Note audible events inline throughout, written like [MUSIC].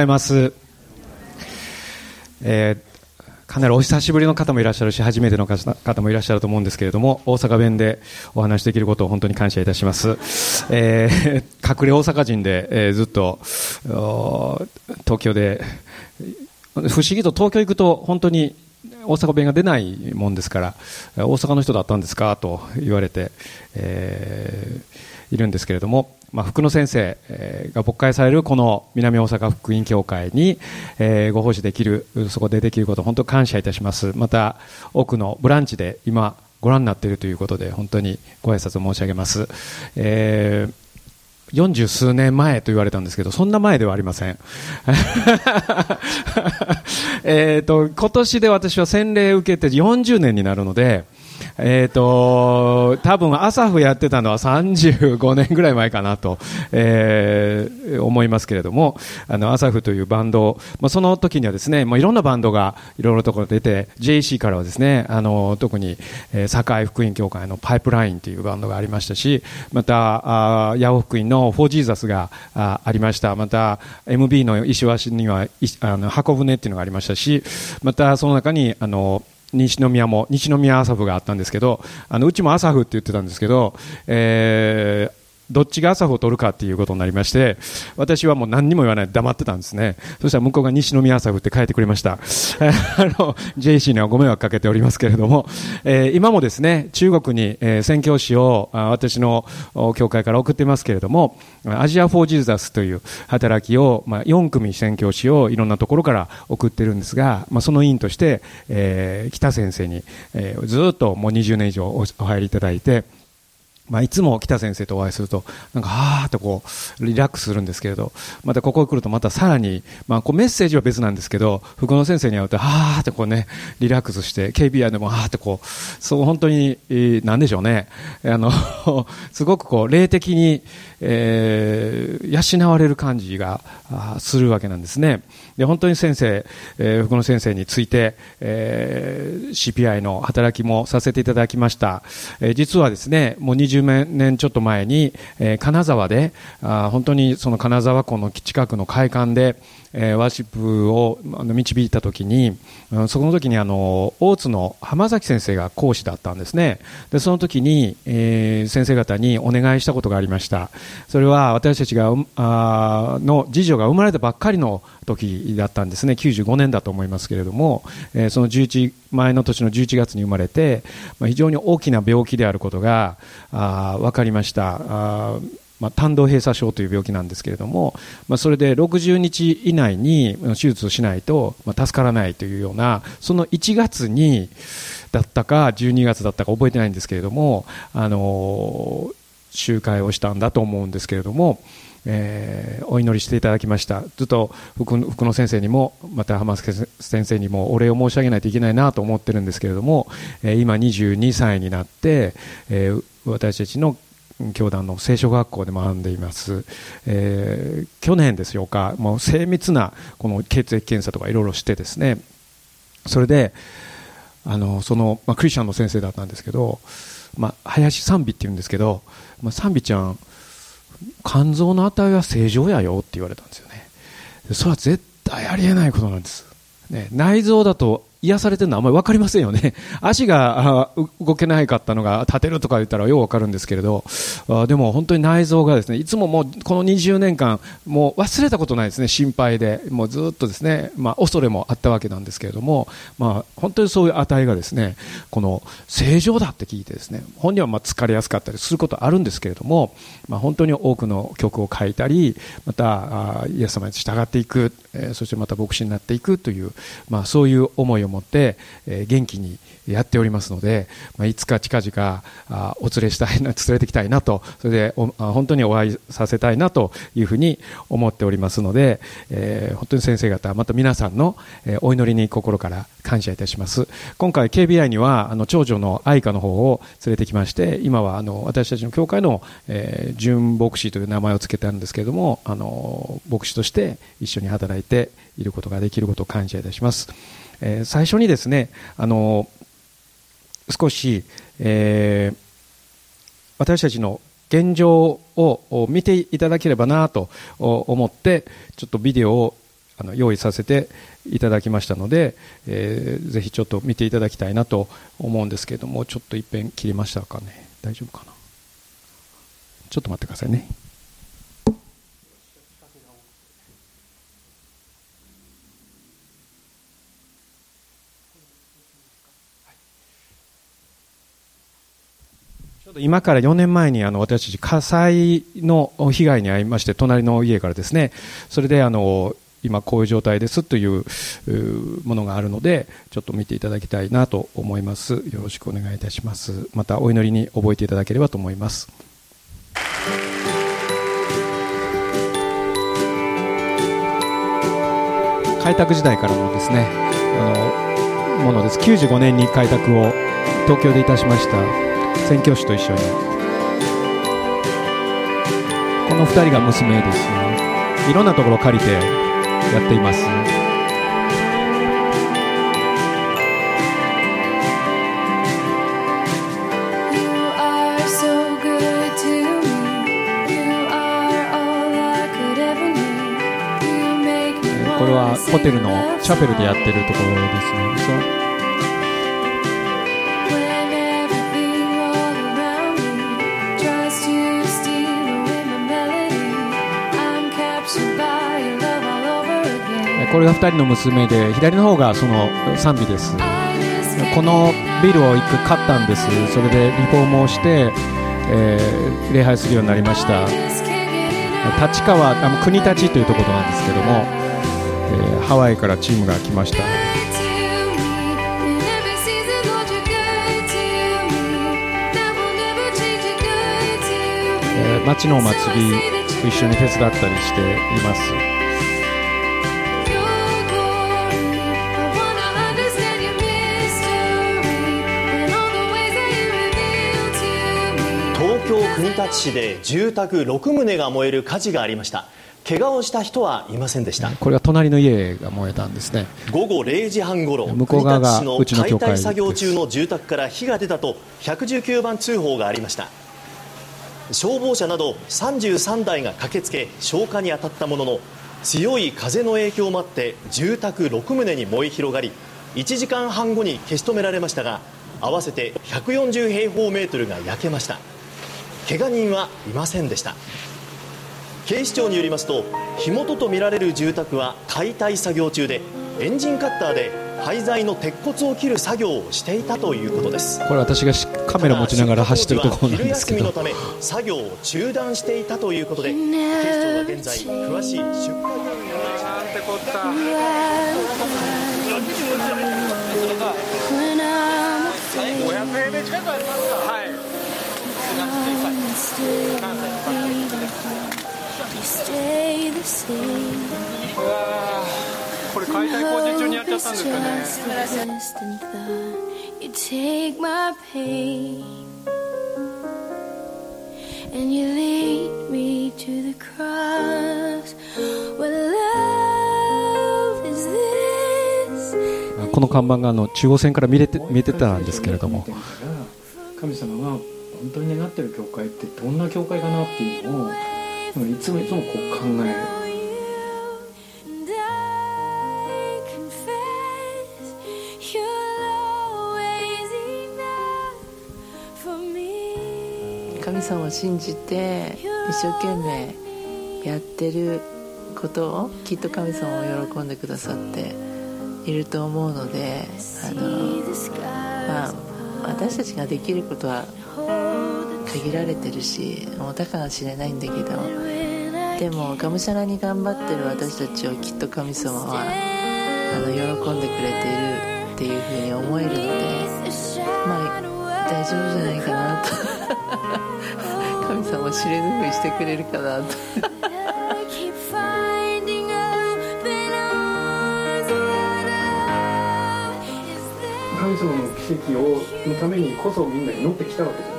ございます、えー、かなりお久しぶりの方もいらっしゃるし初めての方もいらっしゃると思うんですけれども大阪弁でお話しできることを本当に感謝いたします、えー、隠れ大阪人で、えー、ずっと東京で不思議と東京行くと本当に大阪弁が出ないもんですから大阪の人だったんですかと言われて、えー、いるんですけれどもまあ、福野先生が牧会されるこの南大阪福音教会に、ご奉仕できる、そこでできること本当感謝いたします。また、多くのブランチで今ご覧になっているということで、本当にご挨拶申し上げます。えー40数年前と言われたんですけど、そんな前ではありません。[LAUGHS] えっと、今年で私は洗礼受けて40年になるので、えっ、ー、と、多分アサフやってたのは35年ぐらい前かなと、えー、思いますけれども、あの、アサフというバンド、まあ、その時にはですね、まあ、いろんなバンドがいろいろところ出て、JC からはですね、あの、特に、えー、堺福音協会のパイプラインというバンドがありましたし、また、あヤオ福音のフォージーザスがあありました。また、MB の石橋には、あの、箱舟っていうのがありましたし、また、その中に、あの、西宮も西宮アサフがあったんですけどあのうちもアサフって言ってたんですけど、えー、どっちがアサフを取るかっていうことになりまして、私はもう何にも言わないで黙ってたんですね。そしたら向こうが西宮アサフって変えてくれました。あの、JC にはご迷惑かけておりますけれども、えー、今もですね、中国に、えー、宣教師を私の教会から送ってますけれども、アジア・フォー・ジーザスという働きを、まあ、4組宣教師をいろんなところから送ってるんですが、まあ、その委員として、えー、北先生に、えー、ずっともう20年以上お入りいただいて、まあ、いつも北先生とお会いすると、なんか、はーっとこう、リラックスするんですけれど、またここに来るとまたさらに、まあ、こうメッセージは別なんですけど、福野先生に会うと、はーってこうね、リラックスして、KBI でもはーってこう、そう本当に、なんでしょうね、あの [LAUGHS] すごくこう、霊的に、えー、養われる感じがするわけなんですね。で、本当に先生、えー、福野先生について、えー、CPI の働きもさせていただきました。えー、実はですね、もう20年ちょっと前に、えー、金沢で、あ本当にその金沢湖の近くの海岸で、えー、ワーシップを導いたときに、その時にあの大津の浜崎先生が講師だったんですね。で、その時に、えー、先生方にお願いしたことがありました。それは私たちがあの次女が生まれたばっかりの時だったんですね。95年だと思いますけれども、えー、その11前の年の11月に生まれて、まあ、非常に大きな病気であることがあ分かりました。あまあ、胆道閉鎖症という病気なんですけれども、まあ、それで60日以内に手術をしないと、まあ、助からないというようなその1月にだったか12月だったか覚えてないんですけれども、あの、集会をしたんだと思うんですけれども、えー、お祈りしていただきました。ずっと福野先生にもまた浜助先生にもお礼を申し上げないといけないなと思ってるんですけれども、えー、今22歳になって、えー、私たちの教団の聖書学校で学んでいます、えー、去年ですよかもう精密なこの血液検査とかいろいろしてですね。それであのその、まあ、クリスチャンの先生だったんですけど、まあ、林賛美っていうんですけど、まあ、賛美ちゃん肝臓の値は正常やよって言われたんですよね。それは絶対ありえないことなんです、ね、内臓だと癒されてるのはあんまり分かりませんよね。[LAUGHS] 足が動けないかったのが立てるとか言ったらよう分かるんですけれど、でも本当に内臓がですね、いつももうこの20年間、もう忘れたことないですね、心配で。もうずっとですね、まあ恐れもあったわけなんですけれども、まあ本当にそういう値がですね、この正常だって聞いてですね、本人はまあ疲れやすかったりすることあるんですけれども、まあ本当に多くの曲を書いたり、またイエス様に従っていく、そしてまた牧師になっていくという、まあそういう思いを持って、え、元気にやっておりますので、まあ、いつか近々あお連れしたいな連れてきたいなとそれでお本当にお会いさせたいなというふうに思っておりますので、えー、本当に先生方また皆さんの、え、お祈りに心から感謝いたします今回 KBI にはあの長女の愛花の方を連れてきまして今はあの私たちの教会の、えー、準牧師という名前を付けたんですけれどもあの牧師として一緒に働いていることができることを感謝いたします。えー、最初にですね、あの少し、えー、私たちの現状を見ていただければなと思ってちょっとビデオをあの用意させていただきましたので、えー、ぜひちょっと見ていただきたいなと思うんですけれどもちょっと一遍切りましたかね。大丈夫かな。ちょっと待ってくださいね。今から4年前にあの私たち火災の被害に遭いまして隣の家からですねそれであの今こういう状態ですというものがあるのでちょっと見ていただきたいなと思います。よろしくお願いいたします。またお祈りに覚えていただければと思います。開拓時代からのですねあのものです。95年に開拓を東京でいたしました。宣教師と一緒に。この2人が娘ですいろんなところ借りてやっています。これはホテルのチャペルでやってるところですねこれが2人の娘で左の方がその賛美です。このビルを1回買ったんです。それでリフォームをして、えー、礼拝するようになりました。立川あの国立というところなんですけども、えー、ハワイからチームが来ました。町のお祭り一緒に手伝ったりしています。国立市で住宅6棟が燃える火事がありました。怪我をした人はいませんでした。これは隣の家が燃えたんですね。午後0時半ごろ向こう側がうちの解体作業中の住宅から火が出たと119番通報がありました。消防車など33台が駆けつけ消火に当たったものの強い風の影響もあって住宅6棟に燃え広がり1時間半後に消し止められましたが合わせて140平方メートルが焼けました怪我人はいませんでした。警視庁によりますと火元とみられる住宅は解体作業中でエンジンカッターで廃材の鉄骨を切る作業をしていたということです。これ私がカメラ持ちながら走ってるところなんですけど。昼休みのため作業を中断していたということで警視庁は現在詳しい出火原因をなん。てこった500平米近くありますかはいこれ解体工事中にやっちゃったんですかねこの看板があの中央線から見れて見えてたんですけれども。神様が本当に願ってる教会ってどんな教会かなっていうのをいつもいつもこう考える。神様を信じて一生懸命やってることをきっと神様も喜んでくださっていると思うのであの、まあ、私たちができることは限られてるしもうたかもしれないんだけどでもがむしゃらに頑張ってる私たちをきっと神様はあの喜んでくれているっていうふうに思えるのでまあ大丈夫じゃないかなと。[LAUGHS] 神様知れぬふりしてくれるかなと。[LAUGHS] 神様の奇跡をのためにこそみんな祈ってきたわけです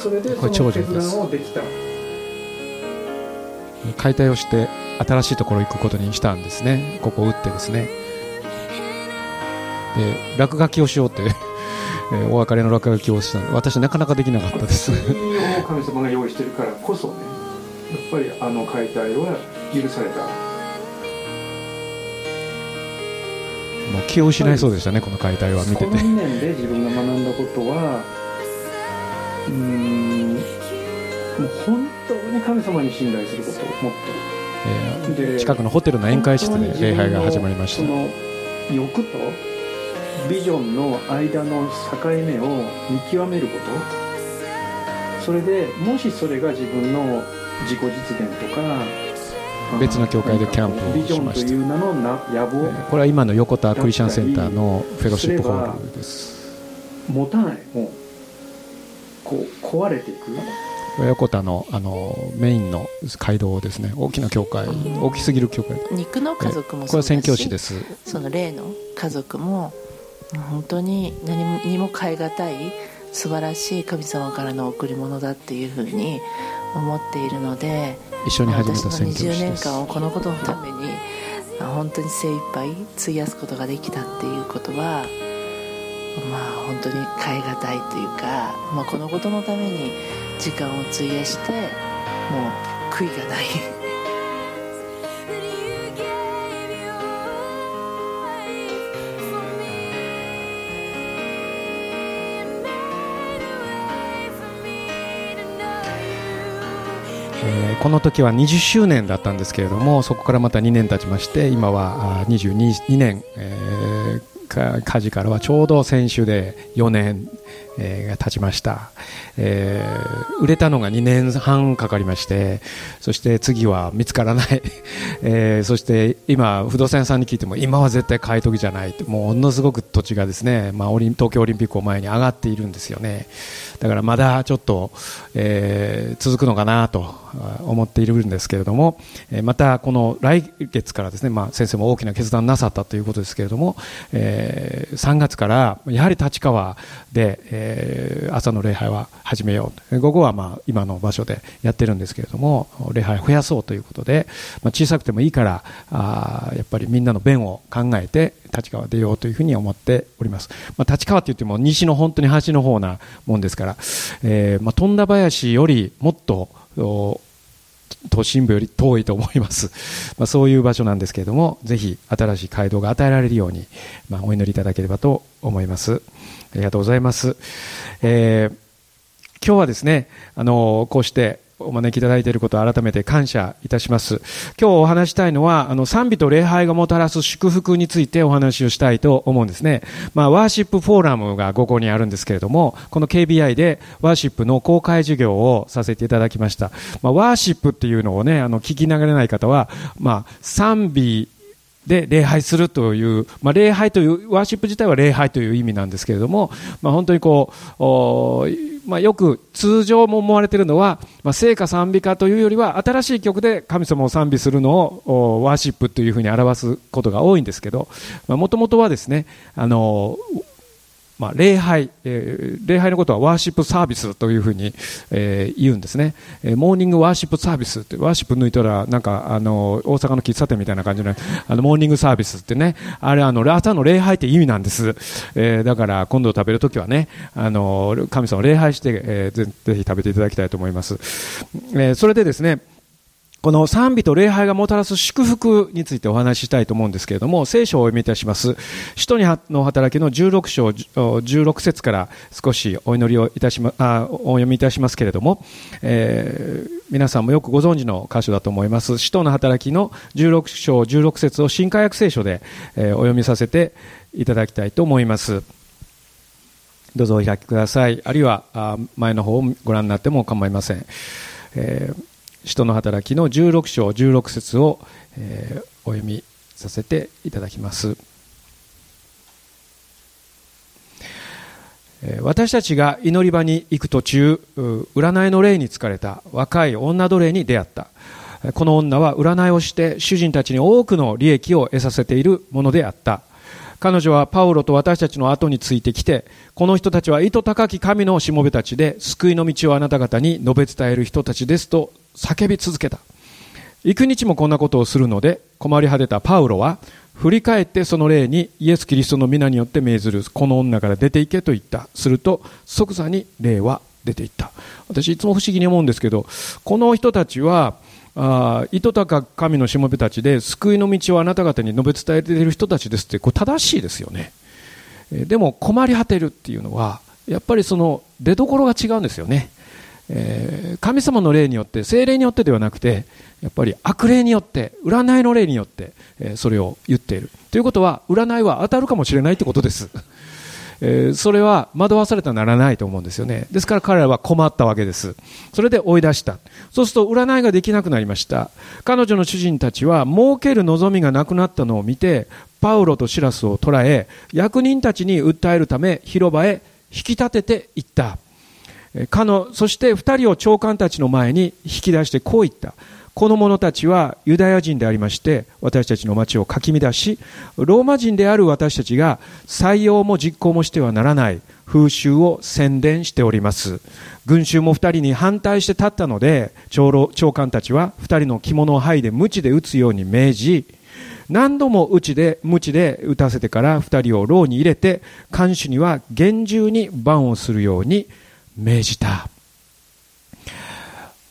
それでこれ長寿です。解体をして新しいところ行くことにしたんですね。ここを打ってですね。で落書きをしようって [LAUGHS] えお別れの落書きをした。私なかなかできなかったです。神様が用意してるからこそねやっぱりあの解体は許された。もう気を失いそうでしたねこの解体は。見てて。この2年で自分が学んだことはうん。もう本当に神様に信頼することをもっと、えー、近くのホテルの宴会室で礼拝が始まりました。その欲とビジョンの間の境目を見極めること。それでもしそれが自分の自己実現とか別の教会でキャンプをしました。これは今の横田クリスチャンセンターのフェロシップホールです。持たない。もうこう壊れていく横田のあのメインの街道ですね大きな教会大きすぎる教会。肉の家族もこれは宣教師です。その例の家族も本当に何にも代え難い素晴らしい神様からの贈り物だっていうふうに思っているので一緒に始めた宣教師です。20年間をこのことのために本当に精一杯費やすことができたっていうことはまあ本当に代え難いというか、まあ、このことのために時間を費やしてもう悔いがない。えー、この時は20周年だったんですけれどもそこからまた2年経ちまして今は22年、えー、火事からはちょうど先週で4年えー、が経ちました、えー、売れたのが2年半かかりましてそして次は見つからない、[LAUGHS] えー、そして今不動産屋さんに聞いても今は絶対買い時じゃないものすごく土地がですね、まあ、東京オリンピックを前に上がっているんですよね。だからまだちょっと、えー、続くのかなと思っているんですけれども、えー、またこの来月からですね、まあ、先生も大きな決断なさったということですけれども、えー、3月からやはり立川で、えー、朝の礼拝は始めよう。午後はまあ今の場所でやってるんですけれども礼拝を増やそうということで、まあ、小さくてもいいからあやっぱりみんなの便を考えて立川出ようというふうに思っております、まあ、立川って言っても西の本当に端の方なもんですから、えーまあ、富田林よりもっと都心部より遠いと思います、[LAUGHS] まあ、そういう場所なんですけれどもぜひ新しい街道が与えられるように、まあ、お祈りいただければと思います。ありがとうございます。えー、今日はですね、あの、こうしてお招きいただいていることを改めて感謝いたします。今日お話したいのは、あの、賛美と礼拝がもたらす祝福についてお話をしたいと思うんですね。まあ、ワーシップフォーラムが午後にあるんですけれども、この KBI でワーシップの公開授業をさせていただきました。まあ、ワーシップっていうのをね、あの、聞き流れない方は、まあ、賛美で礼拝するという、まあ、礼拝というワーシップ自体は礼拝という意味なんですけれども、まあ、本当にこう、まあ、よく通常も思われているのは、まあ、聖歌賛美歌というよりは新しい曲で神様を賛美するのをワーシップというふうに表すことが多いんですけどもともとはですねあのまあ、礼拝、えー、礼拝のことはワーシップサービスというふうに、えー、言うんですね、えー、モーニングワーシップサービスってワーシップ抜いたらなんかあの大阪の喫茶店みたいな感じのあのモーニングサービスってね。あれあの朝の礼拝って意味なんです、えー、だから今度食べるときはねあの神様を礼拝して、えー、ぜひ食べていただきたいと思います、えー、それでですねこの賛美と礼拝がもたらす祝福についてお話ししたいと思うんですけれども、聖書をお読みいたします。使徒の働きの16章16節から少しお祈りをいたしま、あお読みいたしますけれども、えー、皆さんもよくご存知の箇所だと思います。使徒の働きの16章16節を新科学聖書で、え、お読みさせていただきたいと思います。どうぞお開きください。あるいは前の方をご覧になっても構いません。えー使徒の働きの16章16節を、えー、お読みさせていただきます。私たちが祈り場に行く途中占いの霊に疲れた。若い女奴隷に出会った。この女は占いをして主人たちに多くの利益を得させているものであった。彼女はパウロと私たちの後についてきて、この人たちは意図高き神のしもべたちで、救いの道をあなた方に述べ伝える人たちですと叫び続けた。幾日もこんなことをするので、困り果てたパウロは、振り返ってその霊にイエス・キリストの皆によって命ずる、この女から出て行けと言った。すると、即座に霊は出て行った。私いつも不思議に思うんですけど、この人たちは、あ糸高神のしもべたちで救いの道をあなた方に述べ伝えている人たちですってこれ正しいですよね、でも困り果てるっていうのはやっぱりその出どころが違うんですよね、えー、神様の霊によって精霊によってではなくてやっぱり悪霊によって占いの霊によって、えー、それを言っているということは占いは当たるかもしれないってことです [LAUGHS] えー、それは惑わされたらならないと思うんですよね。ですから彼らは困ったわけです。それで追い出した。そうすると占いができなくなりました。彼女の主人たちは儲ける望みがなくなったのを見て、パウロとシラスを捕らえ、役人たちに訴えるため広場へ引き立てていった。かのそして二人を長官たちの前に引き出してこう言った。この者たちはユダヤ人でありまして私たちの町をかき乱しローマ人である私たちが採用も実行もしてはならない風習を宣伝しております群衆も2人に反対して立ったので長官たちは2人の着物を剥いで鞭で打つように命じ何度も打ちで鞭で打たせてから2人を牢に入れて看守には厳重に番をするように命じた。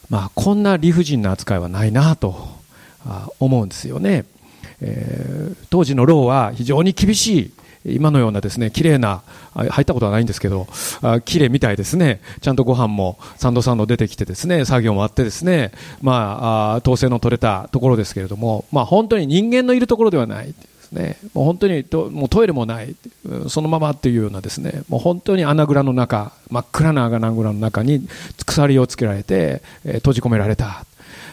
まあ、こんな理不尽な扱いはないなと思うんですよね、えー、当時の牢は非常に厳しい今のようなですね綺麗な入ったことはないんですけど綺麗みたいですね。ちゃんとご飯も3度3度出てきてですね作業もあってですねまあ統制の取れたところですけれどもまあ本当に人間のいるところではない。ね、もう本当にもうトイレもない。そのままっていうようなですね。もう本当に穴蔵の中真っ暗な穴蔵の中に鎖をつけられて、えー、閉じ込められた、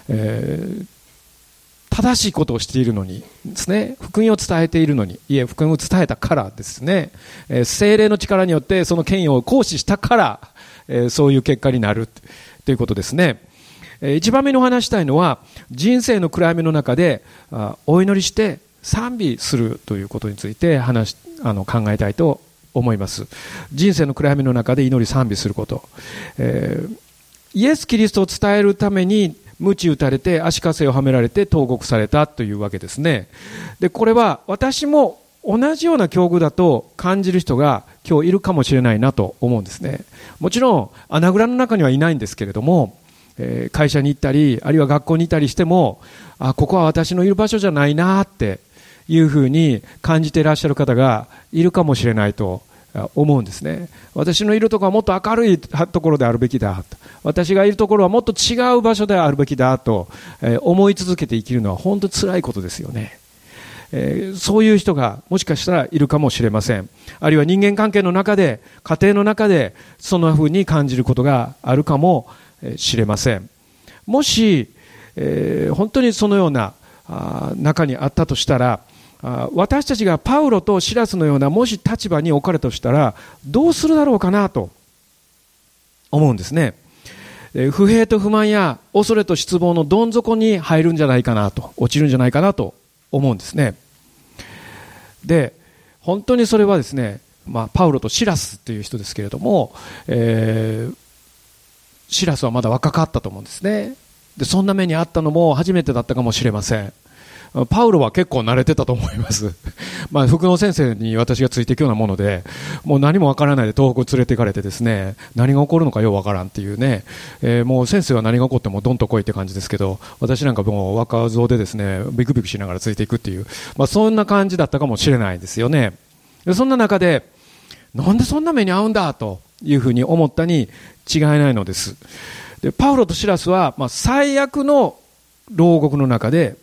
えー、正しいことをしているのにですね。福音を伝えているのにいえ福音を伝えたからですね、えー、精霊の力によってその権威を行使したから、えー、そういう結果になる。ということですね。一番目にお話したいのは人生の暗闇の中でお祈りして賛美するということについて話あの考えたいと思います。人生の暗闇の中で祈り賛美すること、えー、イエス・キリストを伝えるために鞭打たれて足かせをはめられて投獄されたというわけですね。でこれは私も同じような境遇だと感じる人が今日いるかもしれないなと思うんですね。もちろん穴蔵の中にはいないんですけれどもえ会社に行ったりあるいは学校にいたりしてもあここは私のいる場所じゃないなっていうふうに感じていらっしゃる方がいるかもしれないと思うんですね。私のいるところはもっと明るいところであるべきだ私がいるところはもっと違う場所であるべきだと思い続けて生きるのは本当につらいことですよね、えー、そういう人がもしかしたらいるかもしれません。あるいは人間関係の中で家庭の中でそんなふうに感じることがあるかもしれません。もし、えー、本当にそのような中にあったとしたら私たちがパウロとシラスのようなもし立場に置かれたとしたらどうするだろうかなと思うんですね。不平と不満や恐れと失望のどん底に入るんじゃないかなと落ちるんじゃないかなと思うんですね。で本当にそれはですね、まあ、パウロとシラスという人ですけれども、えー、シラスはまだ若かったと思うんですね。でそんな目にあったのも初めてだったかもしれません。パウロは結構慣れてたと思います。[LAUGHS] まあ、福野先生に私がついていくようなもので、もう何もわからないで東北連れて行かれてですね、何が起こるのかようわからんっていうね、えー、もう先生は何が起こってもどんと来いって感じですけど、私なんかもう若造でですね、ビクビクしながらついていくっていう、まあ、そんな感じだったかもしれないですよね。そんな中で、なんでそんな目に遭うんだというふうに思ったに違いないのです。でパウロとシラスは、まあ、最悪の牢獄の中で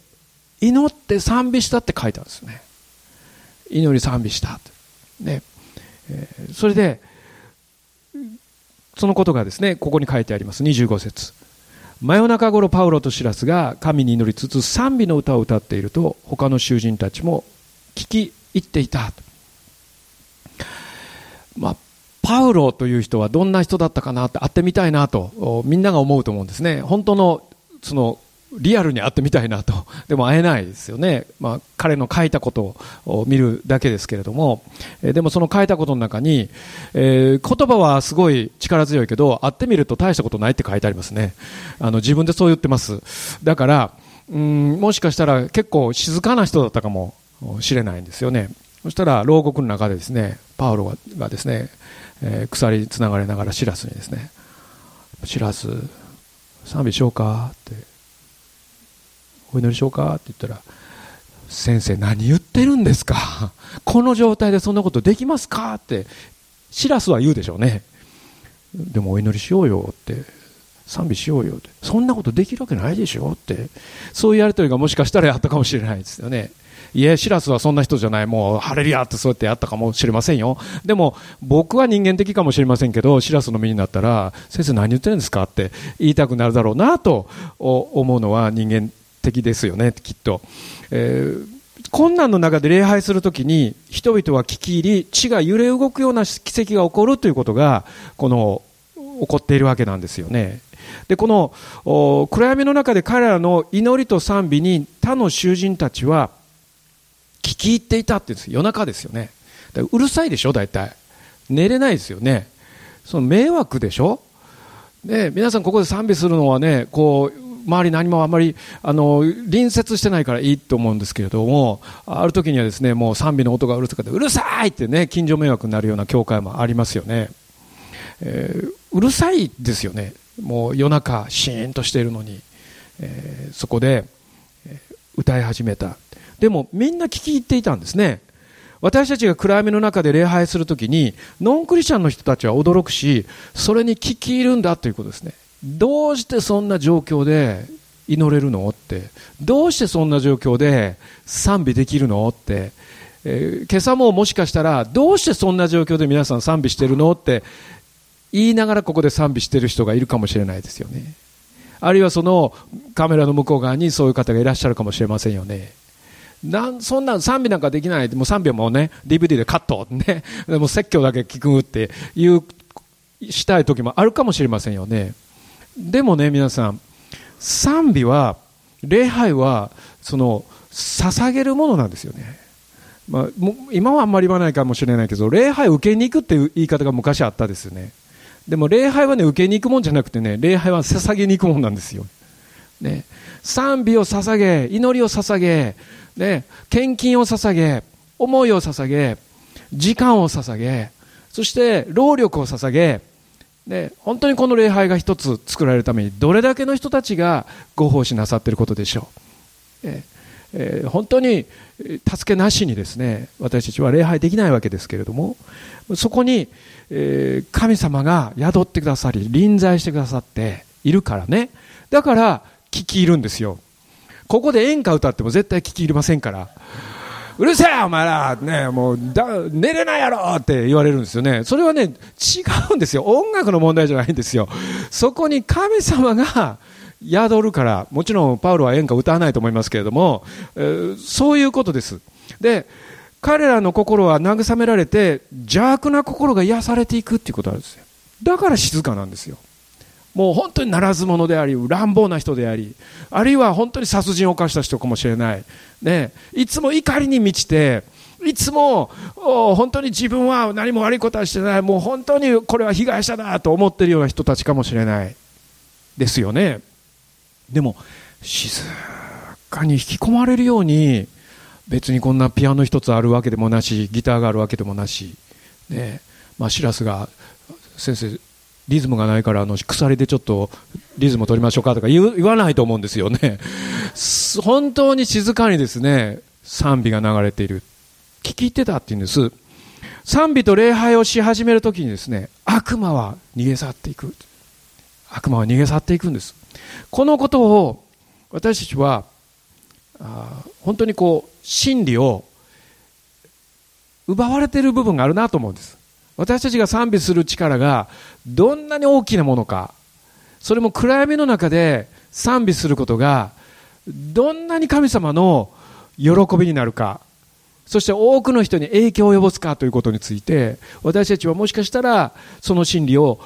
祈って賛美したって書いてあるんですね。祈り賛美したね、えー、それでそのことがですねここに書いてあります。25節。真夜中頃パウロとシラスが神に祈りつつ賛美の歌を歌っていると他の囚人たちも聞き入っていた。まあパウロという人はどんな人だったかなって会ってみたいなとみんなが思うと思うんですね。本当のそのリアルに会ってみたいなと。[LAUGHS] でも会えないですよね。まあ、彼の書いたことを見るだけですけれども、えでもその書いたことの中に、えー、言葉はすごい力強いけど、会ってみると大したことないって書いてありますね。あの、自分でそう言ってます。だから、うん、もしかしたら結構静かな人だったかもしれないんですよね。そしたら、牢獄の中でですね、パウロがですね、えー、鎖につながれながらシラスにですね、シラス、賛美しようかってお祈りしようかって言ったら、先生何言ってるんですか？[LAUGHS] この状態でそんなことできますか？って、シラスは言うでしょうね。でもお祈りしようよって、賛美しようよって、そんなことできるわけないでしょって、そういうやりとりがもしかしたらあったかもしれないですよね。いえ、シラスはそんな人じゃない、もう、ハレリアってそうやってやったかもしれませんよ。でも、僕は人間的かもしれませんけど、シラスの身になったら、先生何言ってるんですか？って言いたくなるだろうなと思うのは人間的ですよね、きっと。えー困難の中で礼拝するときに人々は聞き入り地が揺れ動くような奇跡が起こるということがこの起こっているわけなんですよね。でこの暗闇の中で彼らの祈りと賛美に他の囚人たちは聞き入っていたって言うんです。夜中ですよね。うるさいでしょ大体。寝れないですよね。その迷惑でしょ？で皆さんここで賛美するのはねこう周り何もあまりあの隣接してないからいいと思うんですけれどもある時にはですねもう賛美の音がうるさくてうるさいってね近所迷惑になるような教会もありますよね、えー、うるさいですよね。もう夜中シーンとしているのに、えー、そこで歌い始めた。でもみんな聞き入っていたんですね。私たちが暗闇の中で礼拝するときにノンクリスチャンの人たちは驚くしそれに聞き入るんだということですね。どうしてそんな状況で祈れるのって。どうしてそんな状況で賛美できるのって、えー、今朝ももしかしたらどうしてそんな状況で皆さん賛美してるのって。言いながらここで賛美してる人がいるかもしれないですよね。あるいはそのカメラの向こう側にそういう方がいらっしゃるかもしれませんよね。なんそんな賛美なんかできない。もう賛美もね DVD でカットね。[LAUGHS] も説教だけ聞くっていうしたい時もあるかもしれませんよね。でもね、皆さん、賛美は、礼拝は、その、捧げるものなんですよね。まあ、今はあんまり言わないかもしれないけど、礼拝受けに行くっていう言い方が昔あったですよね。でも礼拝はね、受けに行くもんじゃなくてね、礼拝は捧げに行くもんなんですよ。ね。賛美を捧げ、祈りを捧げ、ね、献金を捧げ、思いを捧げ、時間を捧げ、そして労力を捧げ、で本当にこの礼拝が一つ作られるためにどれだけの人たちがご奉仕なさっていることでしょう、ええー、本当に助けなしにですね私たちは礼拝できないわけですけれどもそこに、えー、神様が宿ってくださり臨在してくださっているからね。だから聞き入るんですよ。ここで演歌歌っても絶対聞き入りませんから。うるせえお前らね、もうだ、寝れないやろって言われるんですよね。それはね、違うんですよ。音楽の問題じゃないんですよ。そこに神様が宿るから、もちろんパウロは演歌歌わないと思いますけれども、えー、そういうことです。で、彼らの心は慰められて、邪悪な心が癒されていくっていうことなんですよ。だから静かなんですよ。もう本当にならず者であり、乱暴な人であり、あるいは本当に殺人を犯した人かもしれない。ね、いつも怒りに満ちて、いつも本当に自分は何も悪いことはしてない、もう本当にこれは被害者だと思っているような人たちかもしれない。ですよね。でも、静かに引き込まれるように、別にこんなピアノ一つあるわけでもなし、ギターがあるわけでもなし、ね、まあ、シラスが、先生、リズムがないからあの鎖でちょっとリズムを取りましょうかとか言わないと思うんですよね。本当に静かにですね賛美が流れている。聞き入ってたっていうんです。賛美と礼拝をし始めるときにですね悪魔は逃げ去っていく。悪魔は逃げ去っていくんです。このことを私たちはあ本当にこう真理を奪われている部分があるなと思うんです。私たちが賛美する力がどんなに大きなものか、それも暗闇の中で賛美することがどんなに神様の喜びになるか、そして多くの人に影響を及ぼすかということについて、私たちはもしかしたらその真理を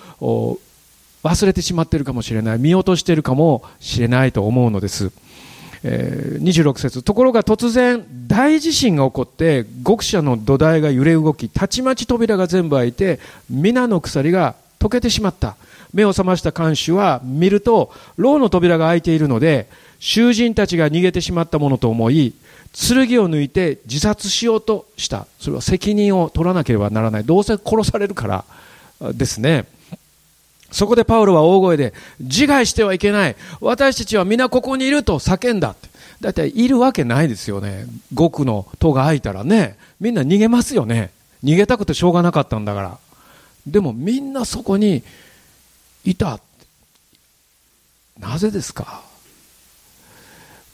忘れてしまっているかもしれない、見落としているかもしれないと思うのです。え、26節。ところが突然大地震が起こって極者の土台が揺れ動きたちまち扉が全部開いて皆の鎖が溶けてしまった目を覚ました看守は見ると牢の扉が開いているので囚人たちが逃げてしまったものと思い剣を抜いて自殺しようとしたそれは責任を取らなければならないどうせ殺されるからですねそこでパウロは大声で、自害してはいけない。私たちは皆ここにいると叫んだ。だいたいいるわけないですよね。極の戸が開いたらね、みんな逃げますよね。逃げたくてしょうがなかったんだから。でもみんなそこにいた。なぜですか？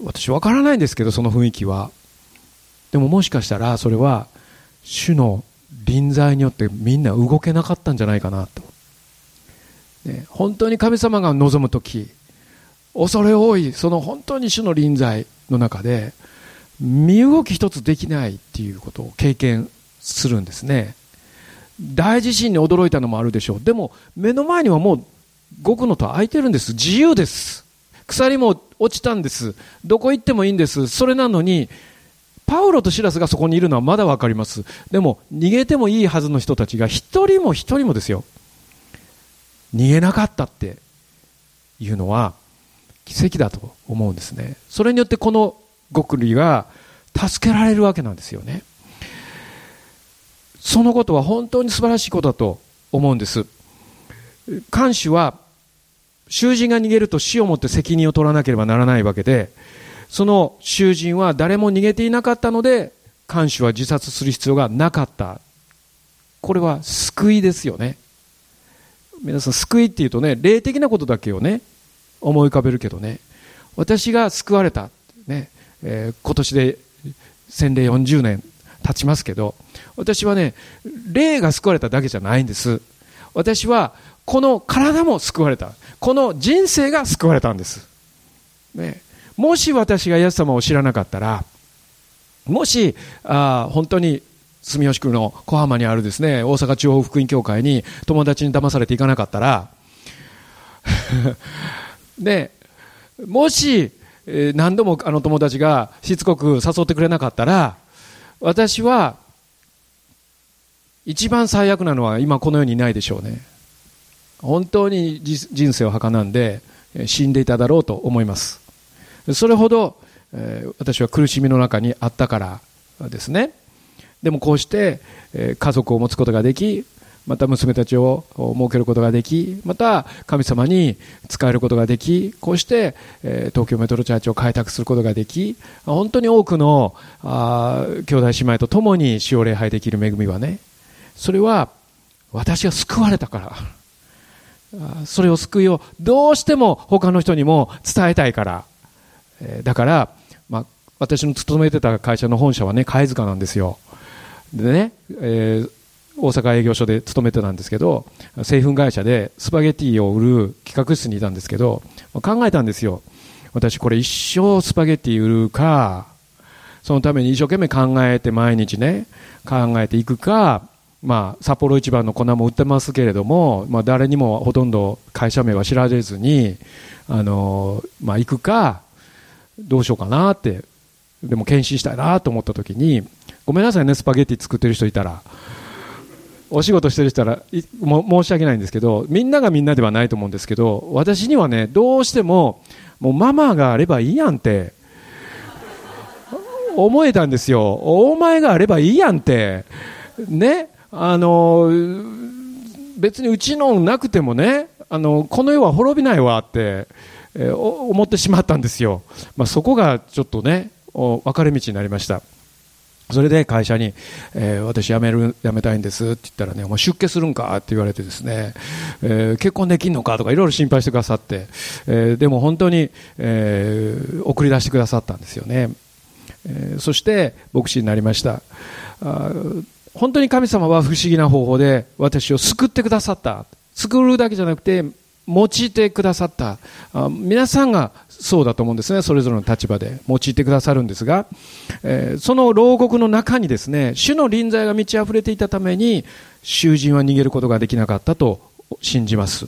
私わからないんですけど、その雰囲気は。でももしかしたらそれは主の臨在によってみんな動けなかったんじゃないかなと。ね、本当に神様が望む時恐れ多いその本当に主の臨在の中で身動き一つできないっていうことを経験するんですね大地震に驚いたのもあるでしょう。でも目の前にはもう極のと空いてるんです。自由です。鎖も落ちたんです。どこ行ってもいいんです。それなのにパウロとシラスがそこにいるのはまだ分かります。でも逃げてもいいはずの人たちが一人も一人もですよ。逃げなかったっていうのは奇跡だと思うんですね。それによってこの極利が助けられるわけなんですよね。そのことは本当に素晴らしいことだと思うんです。看守は囚人が逃げると死をもって責任を取らなければならないわけでその囚人は誰も逃げていなかったので看守は自殺する必要がなかった。これは救いですよね。皆さん救いっていうとね霊的なことだけをね思い浮かべるけどね。私が救われた、ね。えー、今年で洗礼40年。経ちますけど私はね霊が救われただけじゃないんです。私はこの体も救われた。この人生が救われたんです、ね、もし私がイエス様を知らなかったらもしあ本当に住吉区の小浜にあるですね大阪地方福音協会に友達に騙されていかなかったらで [LAUGHS] もし、何度もあの友達がしつこく誘ってくれなかったら私は一番最悪なのは今この世にいないでしょうね。本当に人生をはかなんで死んでいただろうと思います。それほど、私は苦しみの中にあったからですね。でもこうして、家族を持つことができまた娘たちを設けることができまた神様に使えることができこうして、東京メトロチャーチを開拓することができ本当に多くの兄弟姉妹と共に死を礼拝できる恵みはねそれは私が救われたから。それを救いをどうしても他の人にも伝えたいから。だから、まあ、私の勤めてた会社の本社はね貝塚なんですよ。でね、えー、大阪営業所で勤めてたんですけど製粉会社でスパゲティを売る企画室にいたんですけど考えたんですよ私これ一生スパゲティ売るかそのために一生懸命考えて毎日ね考えていくかまあ、札幌一番の粉も売ってますけれども、まあ、誰にもほとんど会社名は知られずに、あのまあ、行くかどうしようかなってでも検診したいなと思った時にごめんなさいね、スパゲッティ作ってる人いたら。お仕事してる人ら申し訳ないんですけど、みんながみんなではないと思うんですけど、私にはね、どうしても、もうママがあればいいやんって、思えたんですよ。お前があればいいやんって。ね。あの、別にうちのなくてもね、あの、この世は滅びないわって、えー、思ってしまったんですよ。まあ、そこがちょっとね、分かれ道になりました。それで会社に、えー、私辞める、辞めたいんですって言ったらね、お前出家するんかって言われてですね、えー、結婚できんのかとかいろいろ心配してくださって、えー、でも本当に、え、送り出してくださったんですよね。え、そして牧師になりました。あ本当に神様は不思議な方法で私を救ってくださった。救うだけじゃなくて、用いてくださった皆さんがそうだと思うんですね。それぞれの立場で用いてくださるんですが、えー、その牢獄の中にですね主の臨在が満ち溢れていたために囚人は逃げることができなかったと信じます。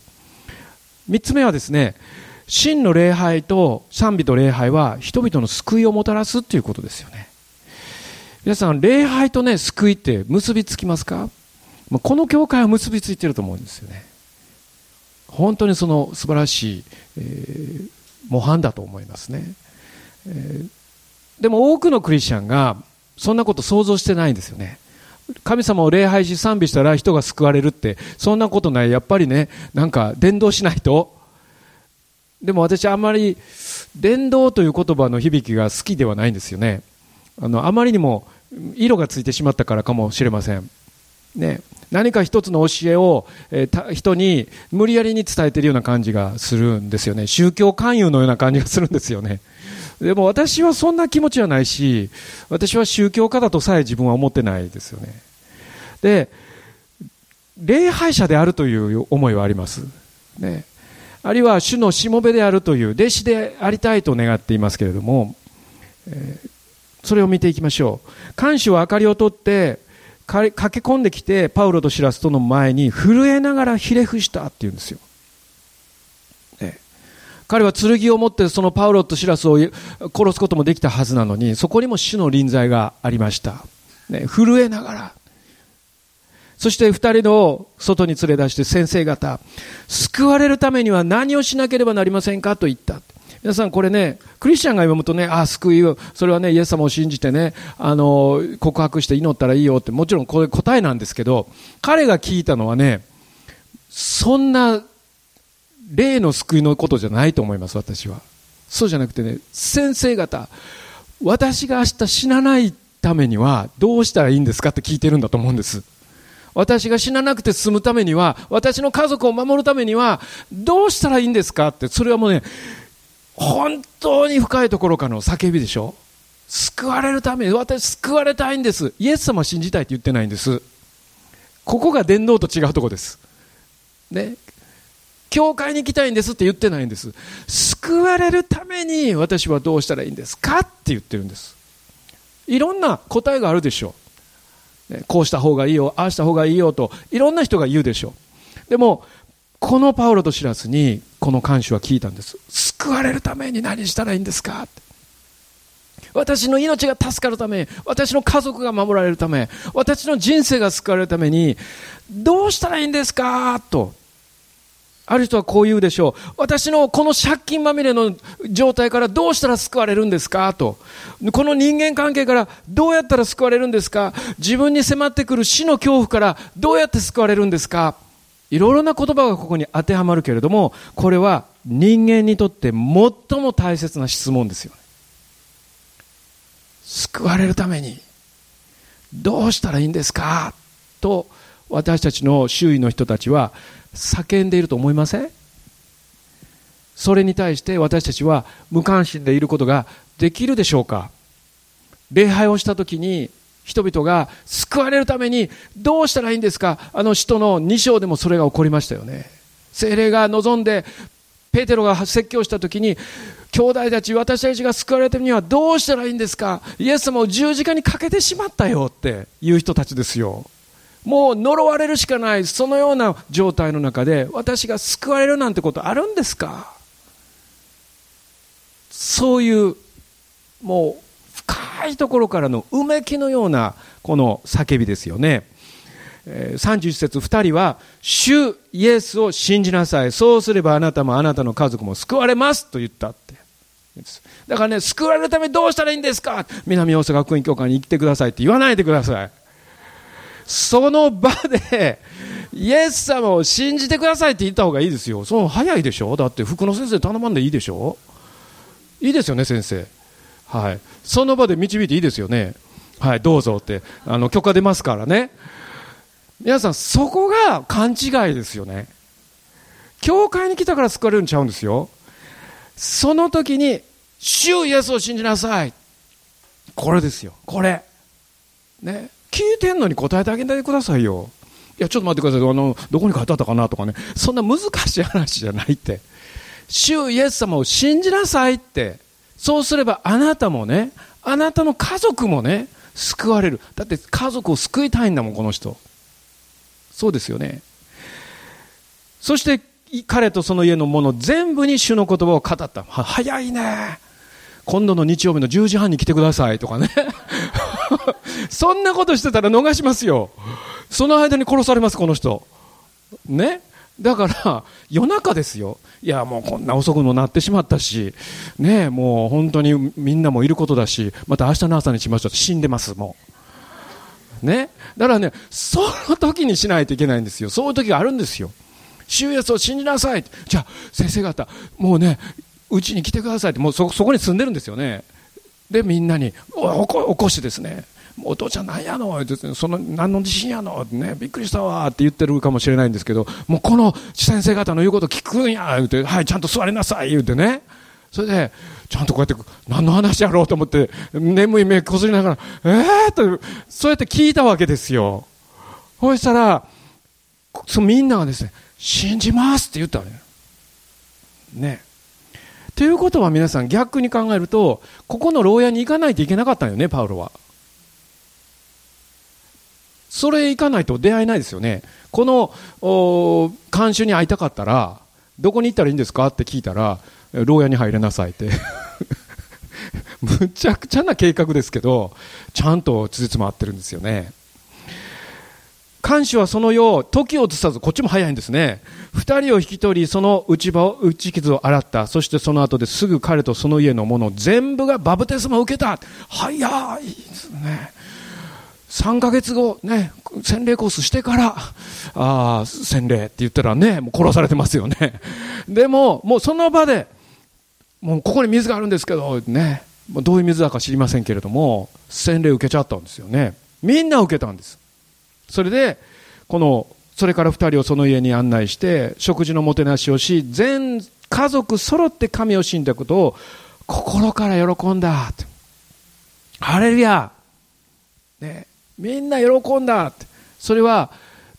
3つ目はですね真の礼拝と賛美と礼拝は人々の救いをもたらすということですよね。皆さん礼拝とね救いって結びつきますか？この教会は結びついてると思うんですよね。本当にその素晴らしい、えー、模範だと思いますね、えー、でも多くのクリスチャンがそんなこと想像してないんですよね神様を礼拝し賛美したら人が救われるってそんなことないやっぱりねなんか伝道しないとでも私あんまり伝道という言葉の響きが好きではないんですよね。あの、あまりにも色がついてしまったからかもしれません。ね、何か一つの教えを、えー、人に無理やりに伝えているような感じがするんですよね。宗教勧誘のような感じがするんですよね。でも私はそんな気持ちはないし、私は宗教家だとさえ自分は思ってないですよね。で、礼拝者であるという思いはあります。ね。あるいは主のしもべであるという弟子でありたいと願っていますけれども、えー、それを見ていきましょう。看守は明かりを取って、駆け込んできて、パウロとシラスとの前に震えながらひれ伏したって言うんですよ。ね、彼は剣を持ってそのパウロとシラスを殺すこともできたはずなのに、そこにも主の臨在がありました。ね、震えながら。そして二人の外に連れ出して先生方、救われるためには何をしなければなりませんか？と言った。皆さんこれね、クリスチャンが読むとね、ああ、救いを、それはね、イエス様を信じてね、あの、告白して祈ったらいいよって、もちろんこれ答えなんですけど、彼が聞いたのはね、そんな、霊の救いのことじゃないと思います、私は。そうじゃなくてね、先生方、私が明日死なないためにはどうしたらいいんですかって聞いてるんだと思うんです。私が死ななくて済むためには、私の家族を守るためには、どうしたらいいんですかって、それはもうね、本当に深いところからの叫びでしょ？救われるために、私救われたいんです。イエス様を信じたいって言ってないんです。ここが伝道と違うところです。ね？教会に行きたいんですって言ってないんです。救われるために私はどうしたらいいんですかって言ってるんです。いろんな答えがあるでしょう。こうした方がいいよ、ああした方がいいよと、いろんな人が言うでしょう。でも、このパウロと知らずに、この看守は聞いたんです。救われるために何したらいいんですか？私の命が助かるため、私の家族が守られるため、私の人生が救われるために、どうしたらいいんですか？とある人はこう言うでしょう。私のこの借金まみれの状態からどうしたら救われるんですか？と。この人間関係からどうやったら救われるんですか？自分に迫ってくる死の恐怖からどうやって救われるんですか？いろいろな言葉がここに当てはまるけれども、これは人間にとって最も大切な質問ですよね。救われるためにどうしたらいいんですか？と私たちの周囲の人たちは叫んでいると思いません？それに対して私たちは無関心でいることができるでしょうか？礼拝をした時に人々が救われるためにどうしたらいいんですか？あの使徒の2章でもそれが起こりましたよね。精霊が望んでペテロが説教した時に兄弟たち私たちが救われてるにはどうしたらいいんですか？イエス様を十字架にかけてしまったよっていう人たちですよ。もう呪われるしかない、そのような状態の中で、私が救われるなんてことあるんですか？そういう、もう、深いところからのうめきのような、この叫びですよね。31節2人は、主イエスを信じなさい。そうすればあなたもあなたの家族も救われますと言ったって。だからね、救われるためにどうしたらいいんですか南大阪学院教会に行ってくださいって言わないでください。その場で、イエス様を信じてくださいって言った方がいいですよ。その早いでしょだって福野先生頼まんでいいでしょいいですよね、先生。はい。その場で導いていいですよね。はい、どうぞって。あの、許可出ますからね。皆さん、そこが勘違いですよね。教会に来たから救われるんちゃうんですよ。その時に、主イエスを信じなさい。これですよ。これ。ね。聞いてんのに答えてあげてくださいよ。いや、ちょっと待ってください。あの、どこに書いてあったかなとかね。そんな難しい話じゃないって。主イエス様を信じなさいって。そうすればあなたもね、あなたの家族もね、救われる。だって家族を救いたいんだもん、この人。そうですよね。そして彼とその家の者全部に主の言葉を語った。早いね。今度の日曜日の10時半に来てくださいとかね。[LAUGHS] そんなことしてたら逃しますよ。その間に殺されます、この人。ね？だから、夜中ですよ。いや、もうこんな遅くもなってしまったし、ね、もう本当にみんなもいることだし、また明日の朝にしましょう死んでます、もう。ね。だからね、その時にしないといけないんですよ。そういう時があるんですよ。主イエスを信じなさいじゃあ先生方もうねうちに来てくださいってもうそそこに住んでるんですよねでみんなに起こしてですねお父ちゃんなんやのその何の自信やの？ねびっくりしたわって言ってるかもしれないんですけどもうこの先生方の言うこと聞くんや言うてはいちゃんと座りなさい言うてね。それでちゃんとこうやって何の話やろうと思って眠い目こすりながらええー、とそうやって聞いたわけですよ。そしたらそみんながですね信じますって言ったのよ。ね。ということは皆さん逆に考えるとここの牢屋に行かないといけなかったんよねパウロは。それ行かないと出会えないですよね。この監修に会いたかったらどこに行ったらいいんですかって聞いたら牢屋に入れなさいって。[LAUGHS] むちゃくちゃな計画ですけどちゃんとつじつま合ってるんですよね。看守はそのよう時を移さずこっちも早いんですね。二人を引き取りその内場を内傷を洗った。そしてその後ですぐ彼とその家のもの全部がバブテスマを受けた。早いですね。3ヶ月後ね洗礼コースしてからあ洗礼って言ったらねもう殺されてますよね。[LAUGHS] でももうその場でもうここに水があるんですけどねどういう水だか知りませんけれども洗礼受けちゃったんですよね。みんな受けたんです。それでこのそれから2人をその家に案内して食事のもてなしをし全家族揃って神を信じたことを心から喜んだハレルヤ、ね、みんな喜んだそれは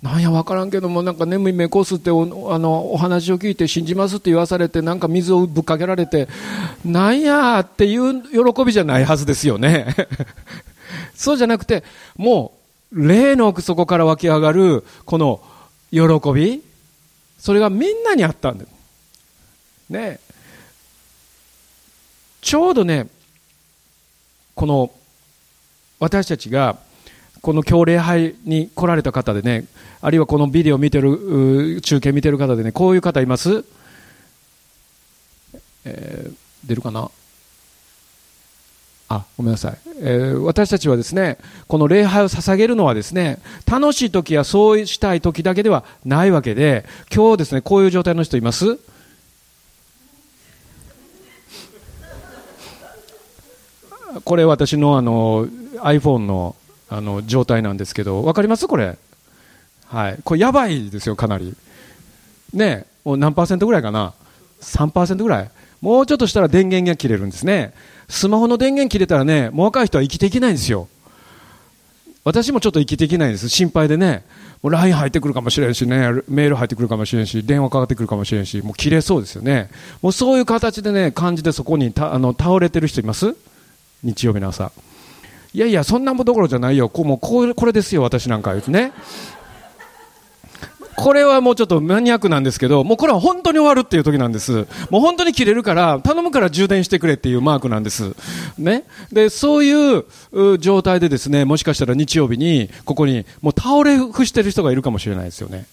なんや分からんけどもなんか眠い目こすっておあのお話を聞いて信じますって言わされてなんか水をぶっかけられてなんやっていう喜びじゃないはずですよね。[LAUGHS] そうじゃなくてもう霊の奥底から湧き上がるこの喜びそれがみんなにあったんだ。ね。ちょうどねこの私たちがこの今日礼拝に来られた方でね、あるいはこのビデオ見てる、中継見てる方でね、こういう方います？えー、出るかな？あ、ごめんなさい、えー、私たちはですね、この礼拝を捧げるのはですね、楽しい時やそうしたい時だけではないわけで、今日ですね、こういう状態の人います？これ私のあの iPhone のあの状態なんですけど分かります？これ。はい。これやばいですよかなり。ねもう何パーセントぐらいかな？3%ぐらい。もうちょっとしたら電源が切れるんですね。スマホの電源切れたらねもう若い人は生きていけないんですよ。私もちょっと生きていけないんです。心配でね。もう LINE 入ってくるかもしれんしね。メール入ってくるかもしれんし電話かかってくるかもしれんしもう切れそうですよね。もうそういう形でね感じでそこにたあの倒れてる人います？日曜日の朝。いやいや、そんなもどころじゃないよ、こうもうこうこれですよ、私なんか言うね。これはもうちょっとマニアックなんですけど、もうこれは本当に終わるっていう時なんです。もう本当に切れるから、頼むから充電してくれっていうマークなんです。ね。で、そういう状態でですね、もしかしたら日曜日に、ここにもう倒れ伏してる人がいるかもしれないですよね。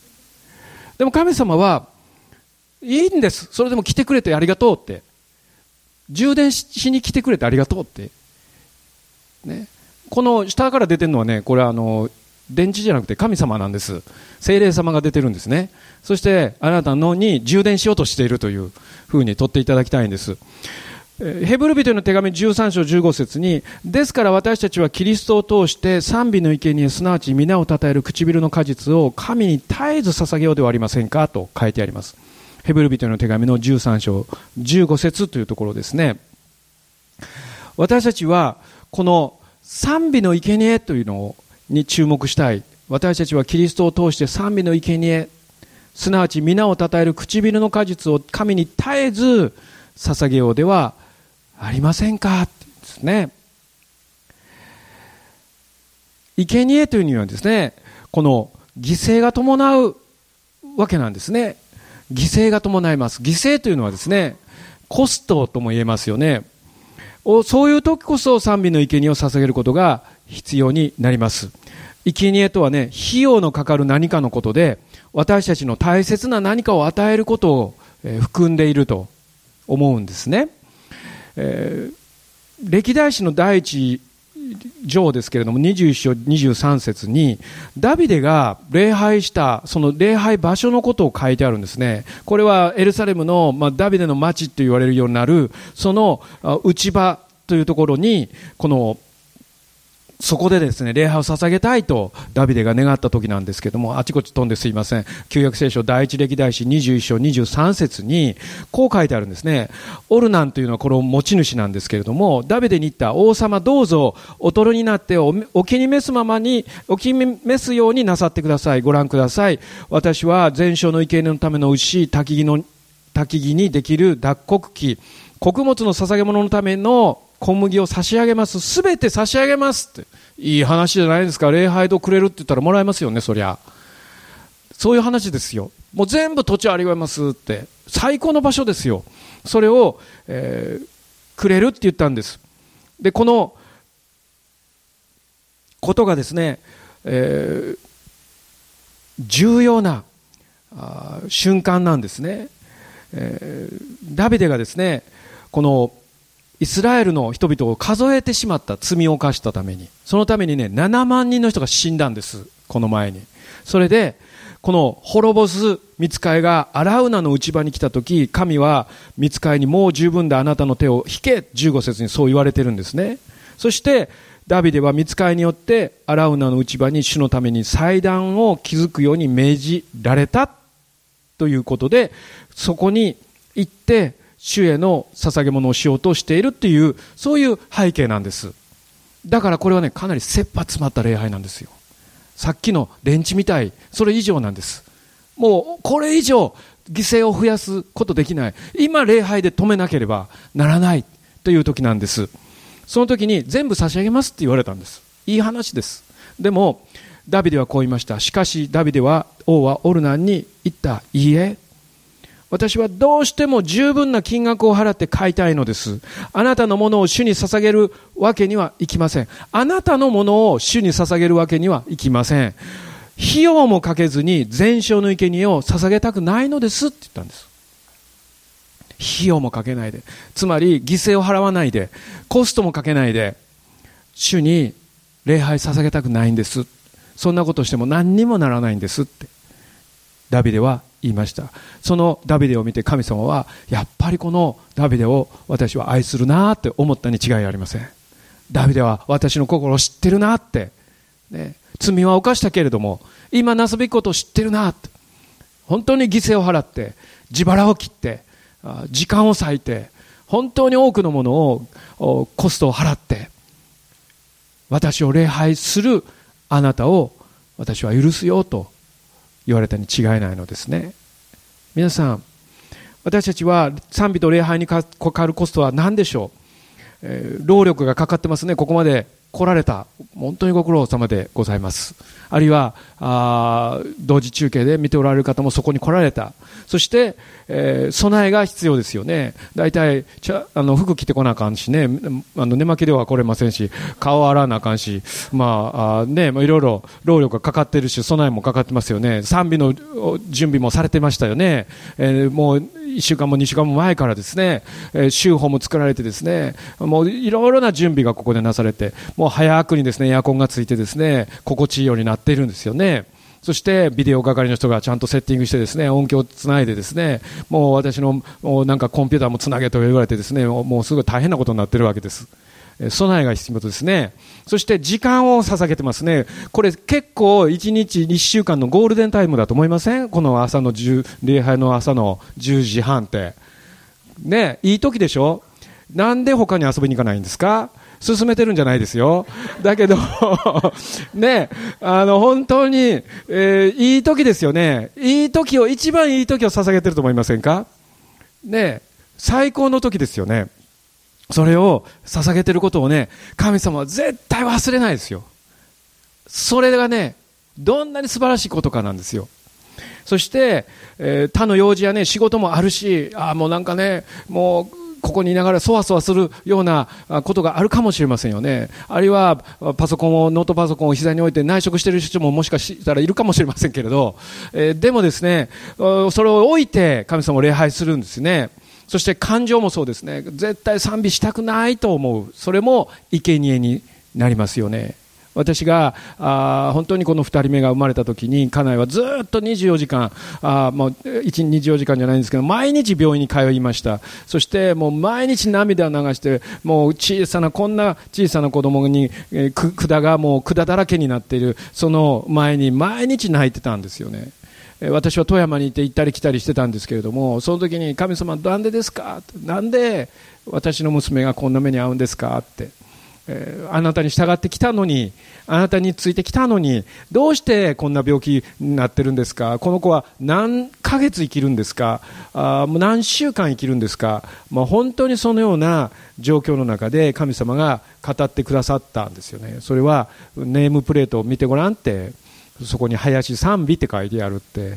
でも神様は、いいんです。それでも来てくれてありがとうって。充電しに来てくれてありがとうってね、この下から出てるのはね、これはあの、電池じゃなくて神様なんです。精霊様が出てるんですね。そしてあなたのに充電しようとしているというふうに取っていただきたいんです。ヘブル人の手紙13章15節に、ですから私たちはキリストを通して賛美の生贄すなわち皆を称える唇の果実を神に絶えず捧げようではありませんか？と書いてあります。ヘブル人の手紙の13章15節というところですね。私たちはこの賛美の生贄というのに注目したい。私たちはキリストを通して賛美の生贄、すなわち皆を称える唇の果実を神に絶えず捧げようではありませんか？ですね。生贄というにはですね、この犠牲が伴うわけなんですね。犠牲が伴います。犠牲というのはですね、コストとも言えますよね。そういう時こそ賛美の生贄を捧げることが必要になります。生贄とはね、費用のかかる何かのことで、私たちの大切な何かを与えることを含んでいると思うんですね。えー、歴代史の第一上ですけれども、21章23節に、ダビデが礼拝した、その礼拝場所のことを書いてあるんですね。これはエルサレムの、まあ、ダビデの町と言われるようになる、その内場というところに、このそこでですね、礼拝を捧げたいとダビデが願った時なんですけども、あちこち飛んですいません。旧約聖書第一歴代史21章23節に、こう書いてあるんですね。オルナンというのはこの持ち主なんですけれども、ダビデに言った王様どうぞおとろになってお気に召すままに、お気に召すようになさってください。ご覧ください。私は全焼の生贄のための牛、焚き木の、焚き木にできる脱穀機、穀物の捧げ物のための小麦を差し上げます。すべて差し上げますって。いい話じゃないですか。礼拝とくれるって言ったらもらえますよね、そりゃ。そういう話ですよ。もう全部土地ありますって。最高の場所ですよ。それを、えー、くれるって言ったんです。で、このことがですね、えー、重要な瞬間なんですね。えー、ダビデがですね、このイスラエルの人々を数えてしまった罪を犯したために、そのためにね、7万人の人が死んだんです。この前に。それで、この滅ぼす見つかいがアラウナの内場に来た時、神は見つかいにもう十分であなたの手を引け、15節にそう言われてるんですね。そして、ダビデは見つかいによってアラウナの内場に主のために祭壇を築くように命じられたということで、そこに行って主への捧げ物をしようとしているっていう、そういう背景なんです。だからこれはね、かなり切羽詰まった礼拝なんですよ。さっきの電池みたい、それ以上なんです。もう、これ以上、犠牲を増やすことできない。今、礼拝で止めなければならないという時なんです。その時に全部差し上げますって言われたんです。いい話です。でも、ダビデはこう言いました。しかし、ダビデは、王はオルナンに言った。いいえ、私はどうしても十分な金額を払って買いたいのです。あなたのものを主に捧げるわけにはいきません。あなたのものを主に捧げるわけにはいきません。費用もかけずに全焼の生贄を捧げたくないのですって言ったんです。費用もかけないで。つまり犠牲を払わないで、コストもかけないで、主に礼拝捧げたくないんです。そんなことしても何にもならないんですって。ダビデは言いました。そのダビデを見て神様はやっぱりこのダビデを私は愛するなって思ったに違いありません。ダビデは私の心を知ってるなって、ね、罪は犯したけれども今なすべきことを知ってるなって。本当に犠牲を払って自腹を切って時間を割いて本当に多くのものをコストを払って私を礼拝するあなたを私は許すよと言われたに違いないのですね。皆さん私たちは賛美と礼拝にかかるコストは何でしょう、えー、労力がかかってますね。ここまで来られた本当にご苦労様でございます。あるいはあ同時中継で見ておられる方もそこに来られた。そして、えー、備えが必要ですよね。大体ちゃあの服着てこなあかんしね。あの寝巻きでは来れませんし顔洗わなあかんしまああね、いろいろ労力がかかってるし備えもかかってますよね。賛美の準備もされてましたよね、えー、もう1週間も2週間も前からですね、えー、週報も作られてですねもういろいろな準備がここでなされてもう早くにですねエアコンがついてですね心地いいようになっているんですよね。そしてビデオ係の人がちゃんとセッティングしてですね音響をつないでですねもう私のなんかコンピューターもつなげと言われてですねもうすごい大変なことになっているわけです。備えが必要ですね。そして時間を捧げてますね。これ結構1日1週間のゴールデンタイムだと思いません？この朝の10、礼拝の朝の10時半って。ね、いい時でしょ？なんで他に遊びに行かないんですか？進めてるんじゃないですよ。だけど [LAUGHS] ね、あの、本当に、えー、いい時ですよね。いい時を、一番いい時を捧げてると思いませんか？ね、最高の時ですよね。それを捧げてることをね、神様は絶対忘れないですよ。それがね、どんなに素晴らしいことかなんですよ。そして、えー、他の用事やね、仕事もあるし、ああ、もうなんかね、もう、ここにいながらそわそわするようなことがあるかもしれませんよね。あるいはパソコンを、ノートパソコンを膝に置いて内職している人ももしかしたらいるかもしれませんけれど、えー、でもですね、それを置いて神様を礼拝するんですね。そして感情もそうですね。絶対賛美したくないと思う。それも生贄になりますよね私があ本当にこの2人目が生まれた時に家内はずっと24時間あもう1 24時間じゃないんですけど毎日病院に通いましたそしてもう毎日涙を流してもう小さなこんな小さな子供に、えー、管がもう管だらけになっているその前に毎日泣いてたんですよね私は富山にいて行ったり来たりしてたんですけれどもその時に神様なんでですか？なんで私の娘がこんな目に遭うんですか？ってえあなたに従ってきたのに、あなたについてきたのに、どうしてこんな病気になってるんですか、この子は何ヶ月生きるんですか、あもう何週間生きるんですか、まあ、本当にそのような状況の中で神様が語ってくださったんですよね、それはネームプレートを見てごらんって、そこに林賛美って書いてあるって、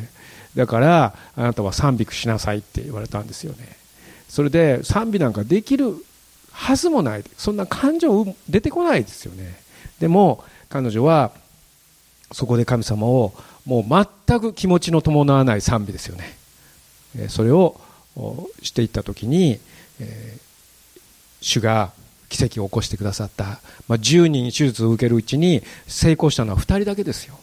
だからあなたは賛美しなさいって言われたんですよね。それで賛美なんかできるはずもない。そんな感情出てこないですよね。でも彼女はそこで神様をもう全く気持ちの伴わない賛美ですよね。それをしていった時に、え主が奇跡を起こしてくださった、まあ、10人手術を受けるうちに成功したのは2人だけですよ。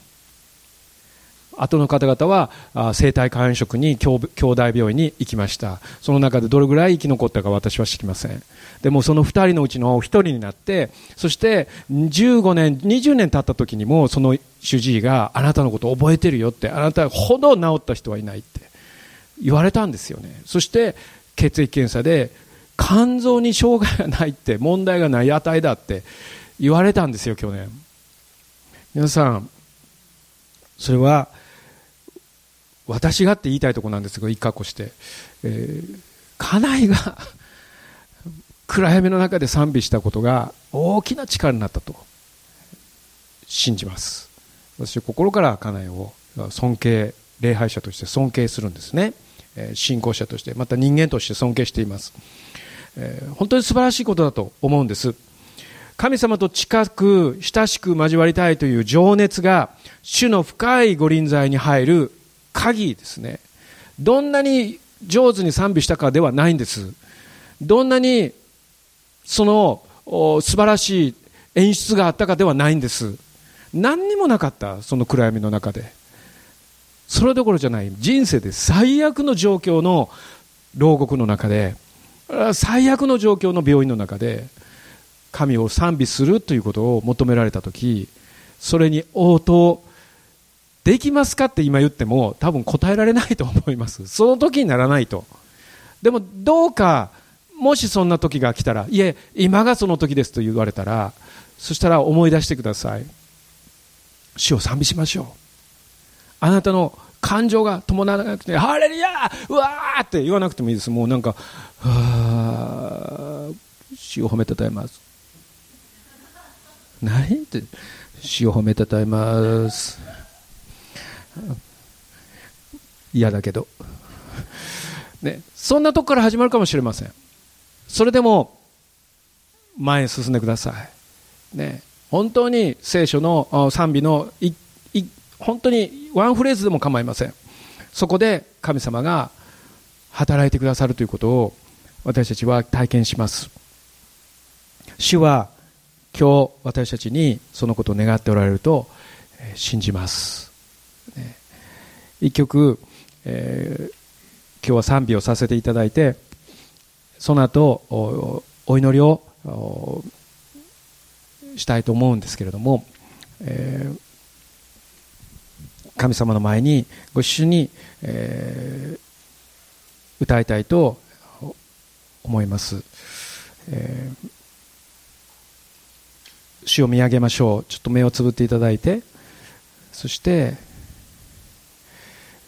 後の方々は生体肝炎職に兄弟病院に行きました。その中でどれぐらい生き残ったか私は知りません。でもその2人のうちの1人になってそして15年20年経った時にもその主治医があなたのこと覚えてるよってあなたほど治った人はいないって言われたんですよね。そして血液検査で肝臓に障害がないって問題がない値だって言われたんですよ去年。皆さんそれは私がって言いたいところなんですが一括弧して、えー、家内が [LAUGHS] 暗闇の中で賛美したことが大きな力になったと信じます。私は心から家内を尊敬礼拝者として尊敬するんですね。信仰者としてまた人間として尊敬しています、えー、本当に素晴らしいことだと思うんです。神様と近く親しく交わりたいという情熱が主の深い御臨在に入る鍵ですね。どんなに上手に賛美したかではないんです。どんなにその素晴らしい演出があったかではないんです。何にもなかったその暗闇の中で。それどころじゃない。人生で最悪の状況の牢獄の中で最悪の状況の病院の中で神を賛美するということを求められた時それに応答できますかって今言っても多分答えられないと思います。その時にならないと。でもどうかもしそんな時が来たらいえ今がその時ですと言われたらそしたら思い出してください。主を賛美しましょう。あなたの感情が伴わなくて、ハレルヤー!うわーって言わなくてもいいです。もうなんか、は主を褒めたたえます。何?って、主を褒めたたえます。[LAUGHS] 嫌だけど、[LAUGHS] ね、そんなとこから始まるかもしれません。それでも前に進んでください、ね、本当に聖書の賛美の本当にワンフレーズでも構いません。そこで神様が働いてくださるということを私たちは体験します。主は今日私たちにそのことを願っておられると信じます。一曲、えー、今日は賛美をさせていただいてその後おお祈りをしたいと思うんですけれども、えー、神様の前にご一緒に、えー、歌いたいと思います、えー、主を見上げましょう。ちょっと目をつぶっていただいてそして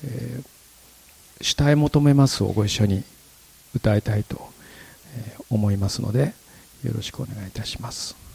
えー、主体求めますをご一緒に歌いたいと思いますのでよろしくお願いいたします。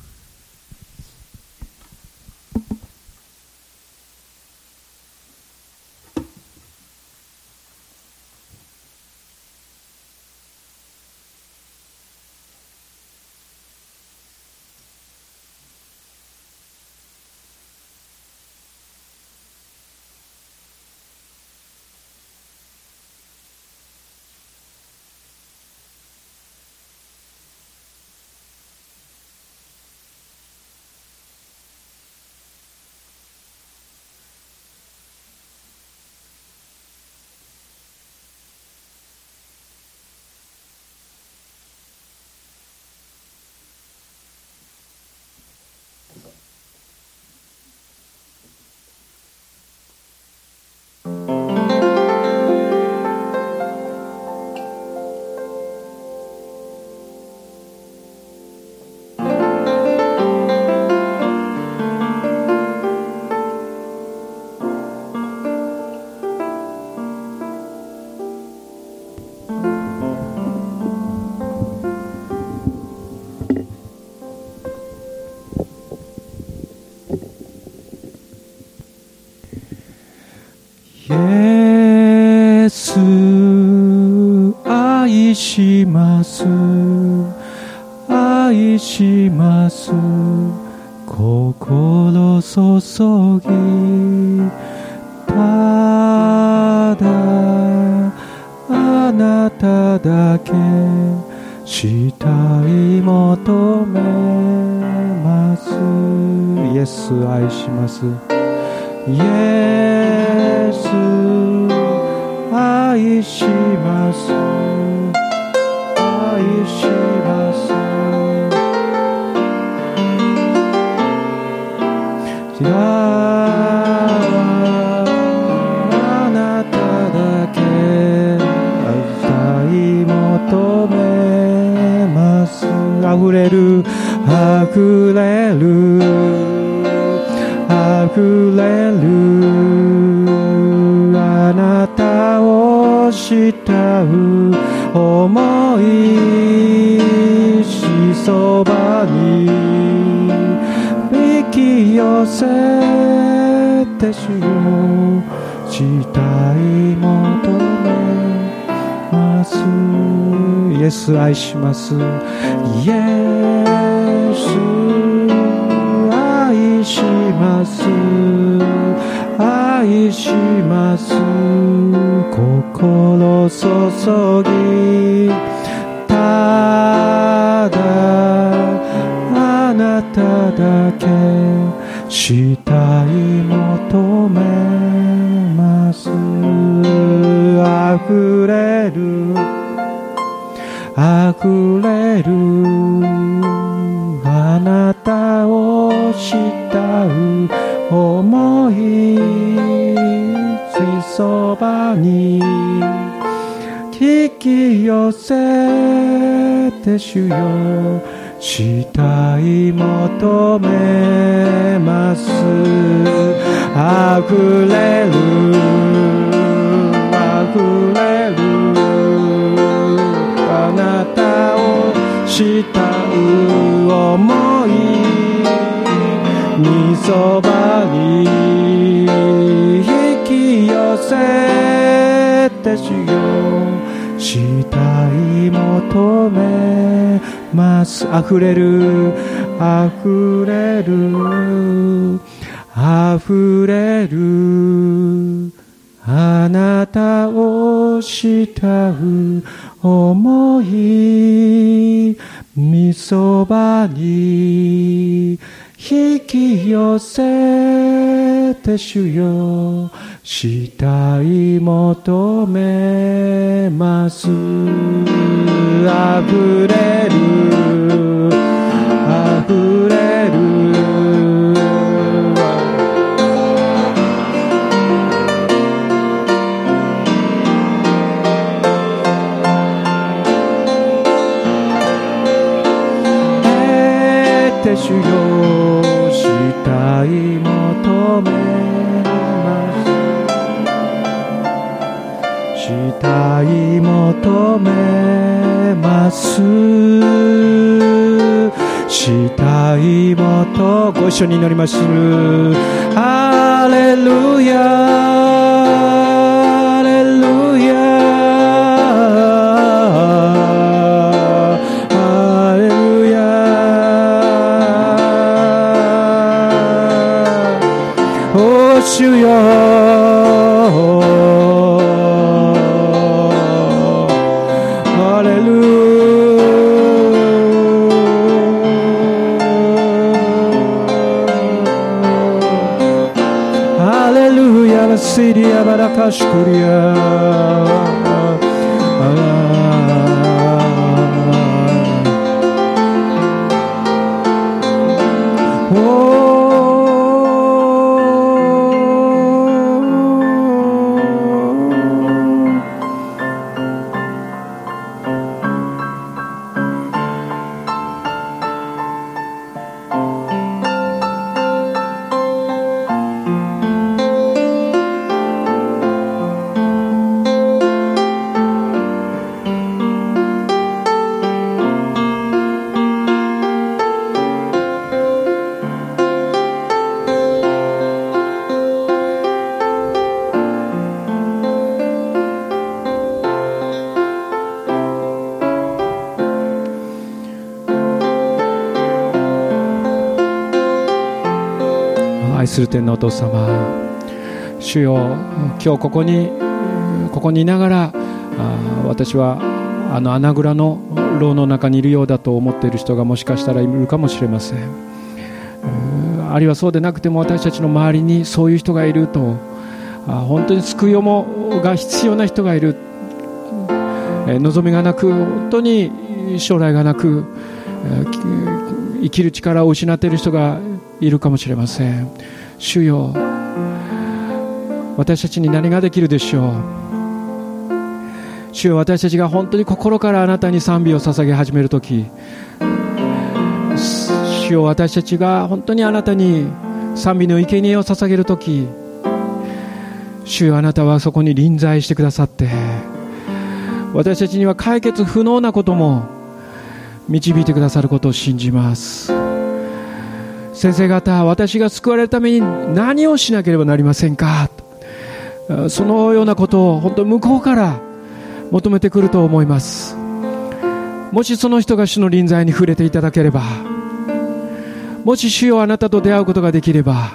ス愛します。愛します。心注ぎ。ただあなただけ。したい求めます。イエス愛します。イエス。愛します。愛します。あなただけ愛い求めます。溢れる溢れる溢れるあなた慕う思いしそばに引き寄せて主よしたい求めます。イエス愛します。イエス愛します。愛します。心注ぎただあなただけしたい求めます。溢れる溢れるあなたを慕う思いつそばに引き寄せて主よしたい求めます。溢れる溢れる。あなたを慕うせしよしたい求めます。溢れる溢れる溢れる。あなたを慕う思いみそばに引き寄せて主よしたい求めます。あふれるあふれる。得て主よます。したい求めます。したいもとご一緒に祈ります。ハレルヤリアバ様主よ今日ここにここにいながら私はあの穴蔵の牢の中にいるようだと思っている人がもしかしたらいるかもしれません。あるいはそうでなくても私たちの周りにそういう人がいると本当に救いをもが必要な人がいる。望みがなく本当に将来がなく生きる力を失っている人がいるかもしれません。主よ。私たちに何ができるでしょう？主よ私たちが本当に心からあなたに賛美を捧げ始めるとき主よ私たちが本当にあなたに賛美の生贄を捧げるとき主よあなたはそこに臨在してくださって。私たちには解決不能なことも導いてくださることを信じます。先生方私が救われるために何をしなければなりませんか？そのようなことを本当向こうから求めてくると思います。もしその人が主の臨在に触れていただければもし主よあなたと出会うことができれば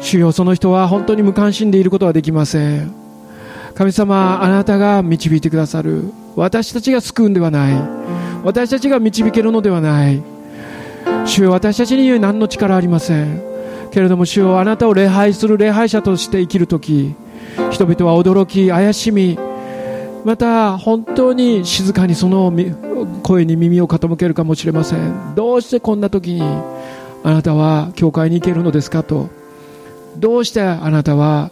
主よその人は本当に無関心でいることはできません。神様あなたが導いてくださる。私たちが救うんではない。私たちが導けるのではない。主よ私たちに何の力ありません。けれども主よあなたを礼拝する礼拝者として生きる時人々は驚き怪しみまた本当に静かにその声に耳を傾けるかもしれません。どうしてこんな時にあなたは教会に行けるのですかと。どうしてあなたは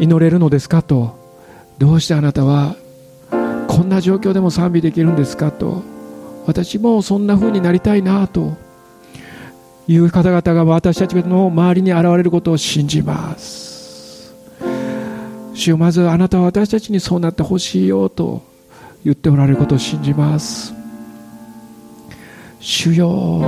祈れるのですかと。どうしてあなたはこんな状況でも賛美できるんですかと。私もそんな風になりたいなと。いう方々が私たちの周りに現れることを信じます。主よまずあなたは私たちにそうなってほしいよと言っておられることを信じます。主よ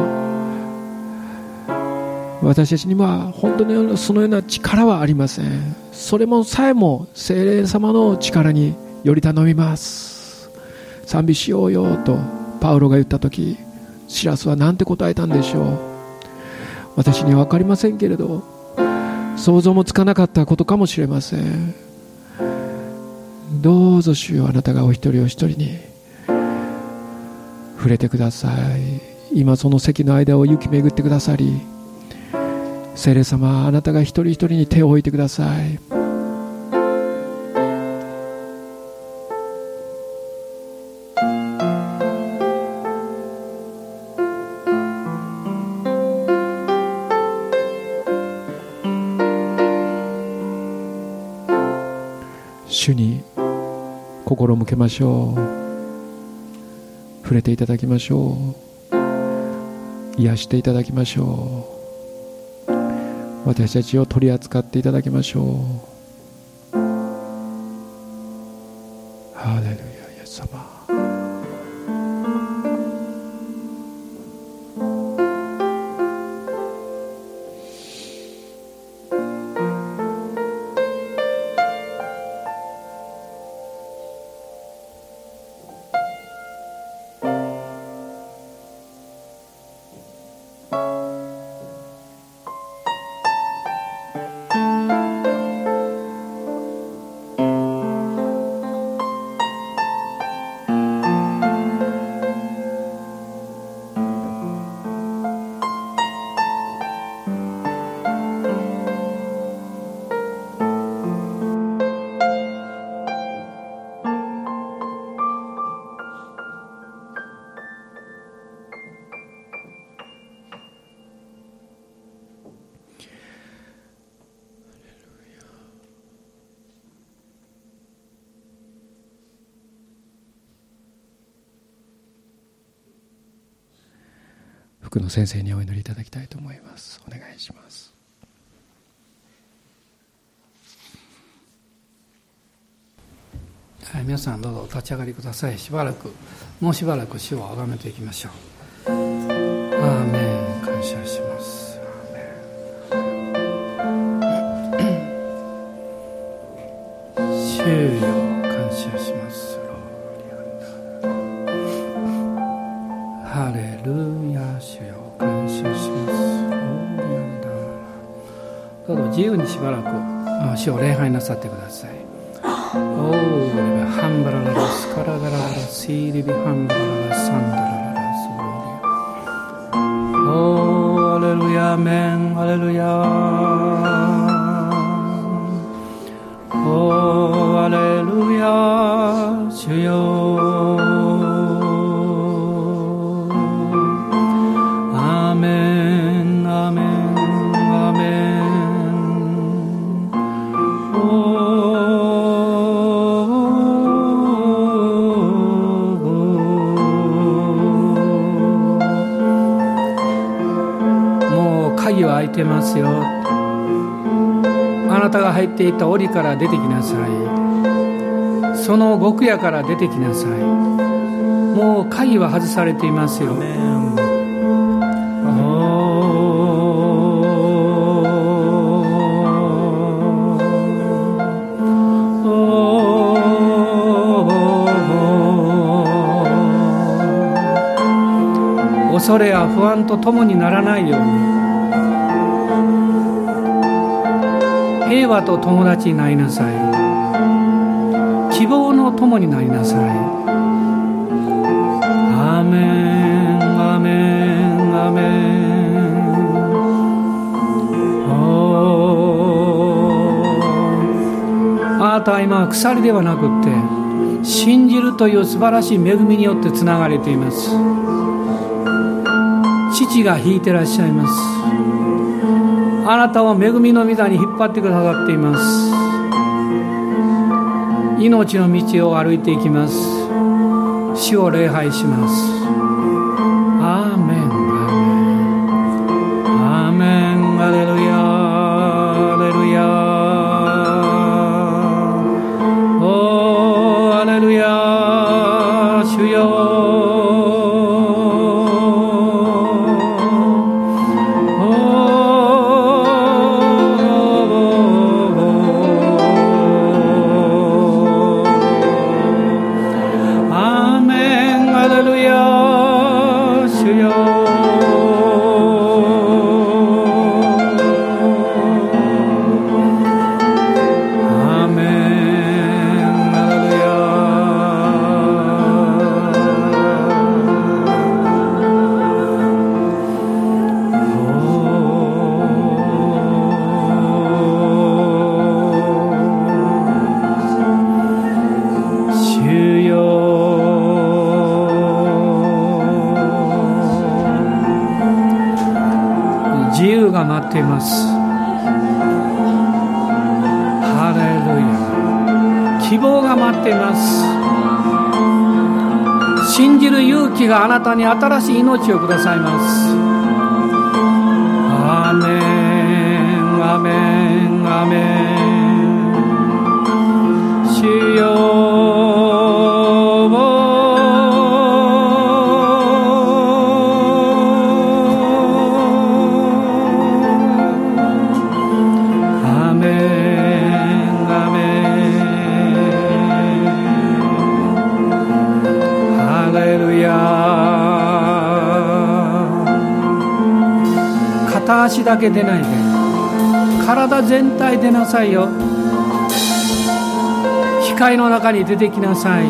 私たちには本当にそのような力はありません。それもさえも精霊様の力により頼みます。賛美しようよとパウロが言った時シラスは何て答えたんでしょう？私には分かりませんけれど想像もつかなかったことかもしれません。どうぞ主よあなたがお一人お一人に触れてください。今その席の間を行き巡ってくださり聖霊様あなたが一人一人に手を置いてください。主に心向けましょう。触れていただきましょう。癒していただきましょう。私たちを取り扱っていただきましょう。ハレルヤイエス様。福野先生にお祈りいただきたいと思います。お願いします。はい、皆さんどうぞ立ち上がりください。しばらくもうしばらく主をあがめていきましょう。アーメン。主を礼拝なさってください。おーハンバラララスカラガラララシーリビハンバラララサンダラ入っていた檻から出てきなさい。その極夜から出てきなさい。もう鍵は外されていますよ。恐れや不安とともにならないように平和と友達になりなさい。希望の友になりなさい。アメンアメンアメン。あなたは今鎖ではなくって信じるという素晴らしい恵みによってつながれています。父が引いてらっしゃいます。あなたを恵みの御座に引っ張ってくださっています。命の道を歩いていきます。主を礼拝します。希望が待っています。信じる勇気があなたに新しい命をくださいます。アーメンアーメンアーメン。主よ足だけ出ないで。体全体出なさいよ。光の中に出てきなさい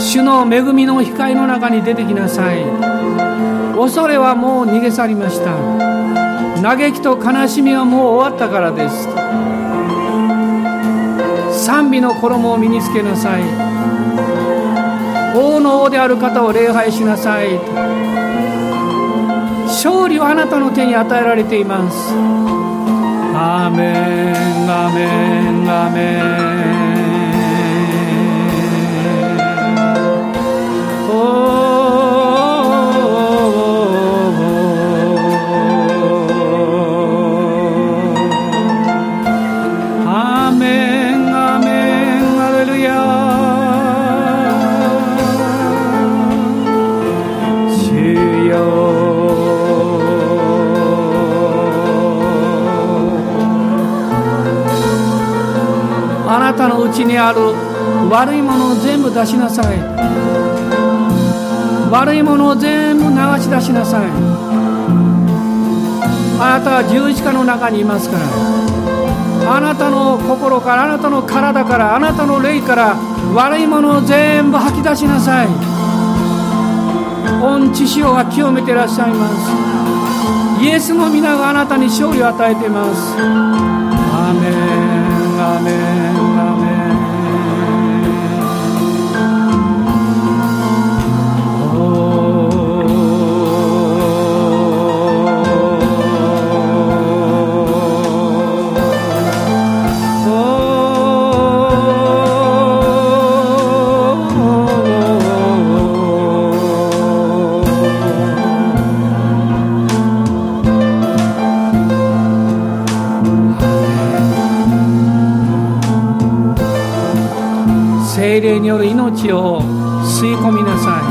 主の恵みの光の中に出てきなさい恐れはもう逃げ去りました。嘆きと悲しみはもう終わったからです賛美の衣を身につけなさい王の王である方を礼拝しなさいはあなたの手に与えられています。アーメンアメンアメン。うちにある悪いものを全部出しなさい。悪いものを全部流し出しなさい。あなたは十字架の中にいますから。あなたの心からあなたの体からあなたの霊から悪いものを全部吐き出しなさい。御知潮が清めていらっしゃいます。イエスの皆があなたに勝利を与えています。アーメンアメン。る命を吸い込みなさい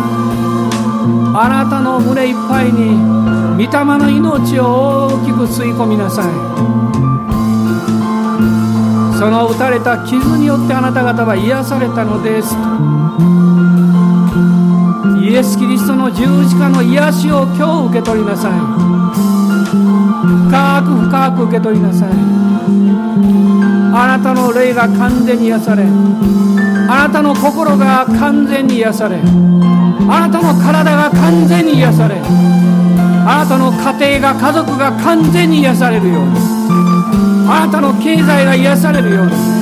あなたの胸いっぱいに御霊の命を大きく吸い込みなさいその打たれた傷によってあなた方は癒されたのですイエス・キリストの十字架の癒しを今日受け取りなさい深く深く受け取りなさいあなたの霊が完全に癒されあなたの心が完全に癒されあなたの体が完全に癒されあなたの家庭が家族が完全に癒されるようにあなたの経済が癒されるように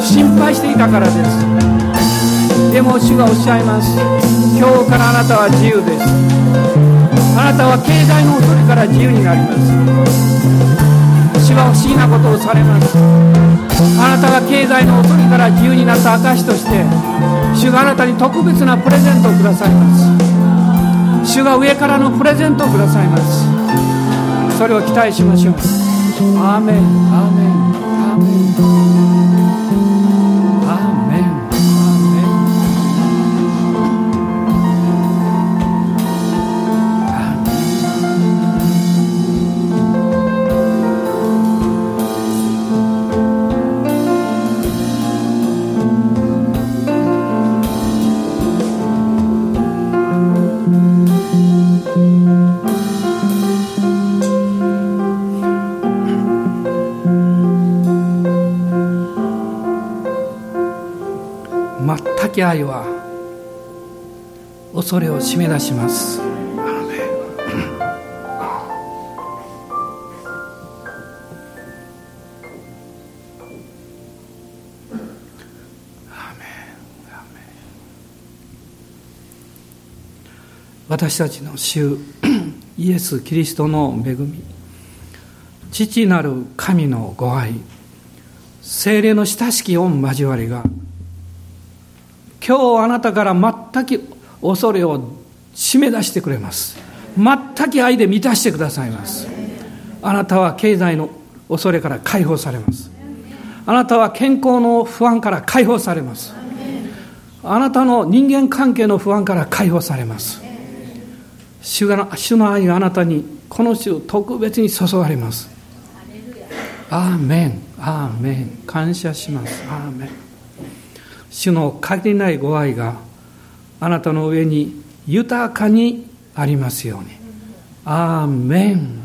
心配していたからです。でも主がおっしゃいます。今日からあなたは自由です。あなたは経済の恐れから自由になります。主は不思議なことをされます。あなたが経済の恐れから自由になった証として主があなたに特別なプレゼントをくださいます。主が上からのプレゼントをくださいます。それを期待しましょう。アーメンアーメンアーメン。愛は恐れを締め出します。私たちの主イエス・キリストの恵み父なる神のご愛精霊の親しき御交わりが今日あなたから全く恐れを締め出してくれます。全く愛で満たしてくださいます。あなたは経済の恐れから解放されます。あなたは健康の不安から解放されます。あなたの人間関係の不安から解放されます。主が主の愛があなたにこの週特別に注がれます。アーメン。アーメン。感謝します。アーメン。主の限りないご愛があなたの上に豊かにありますように。アーメン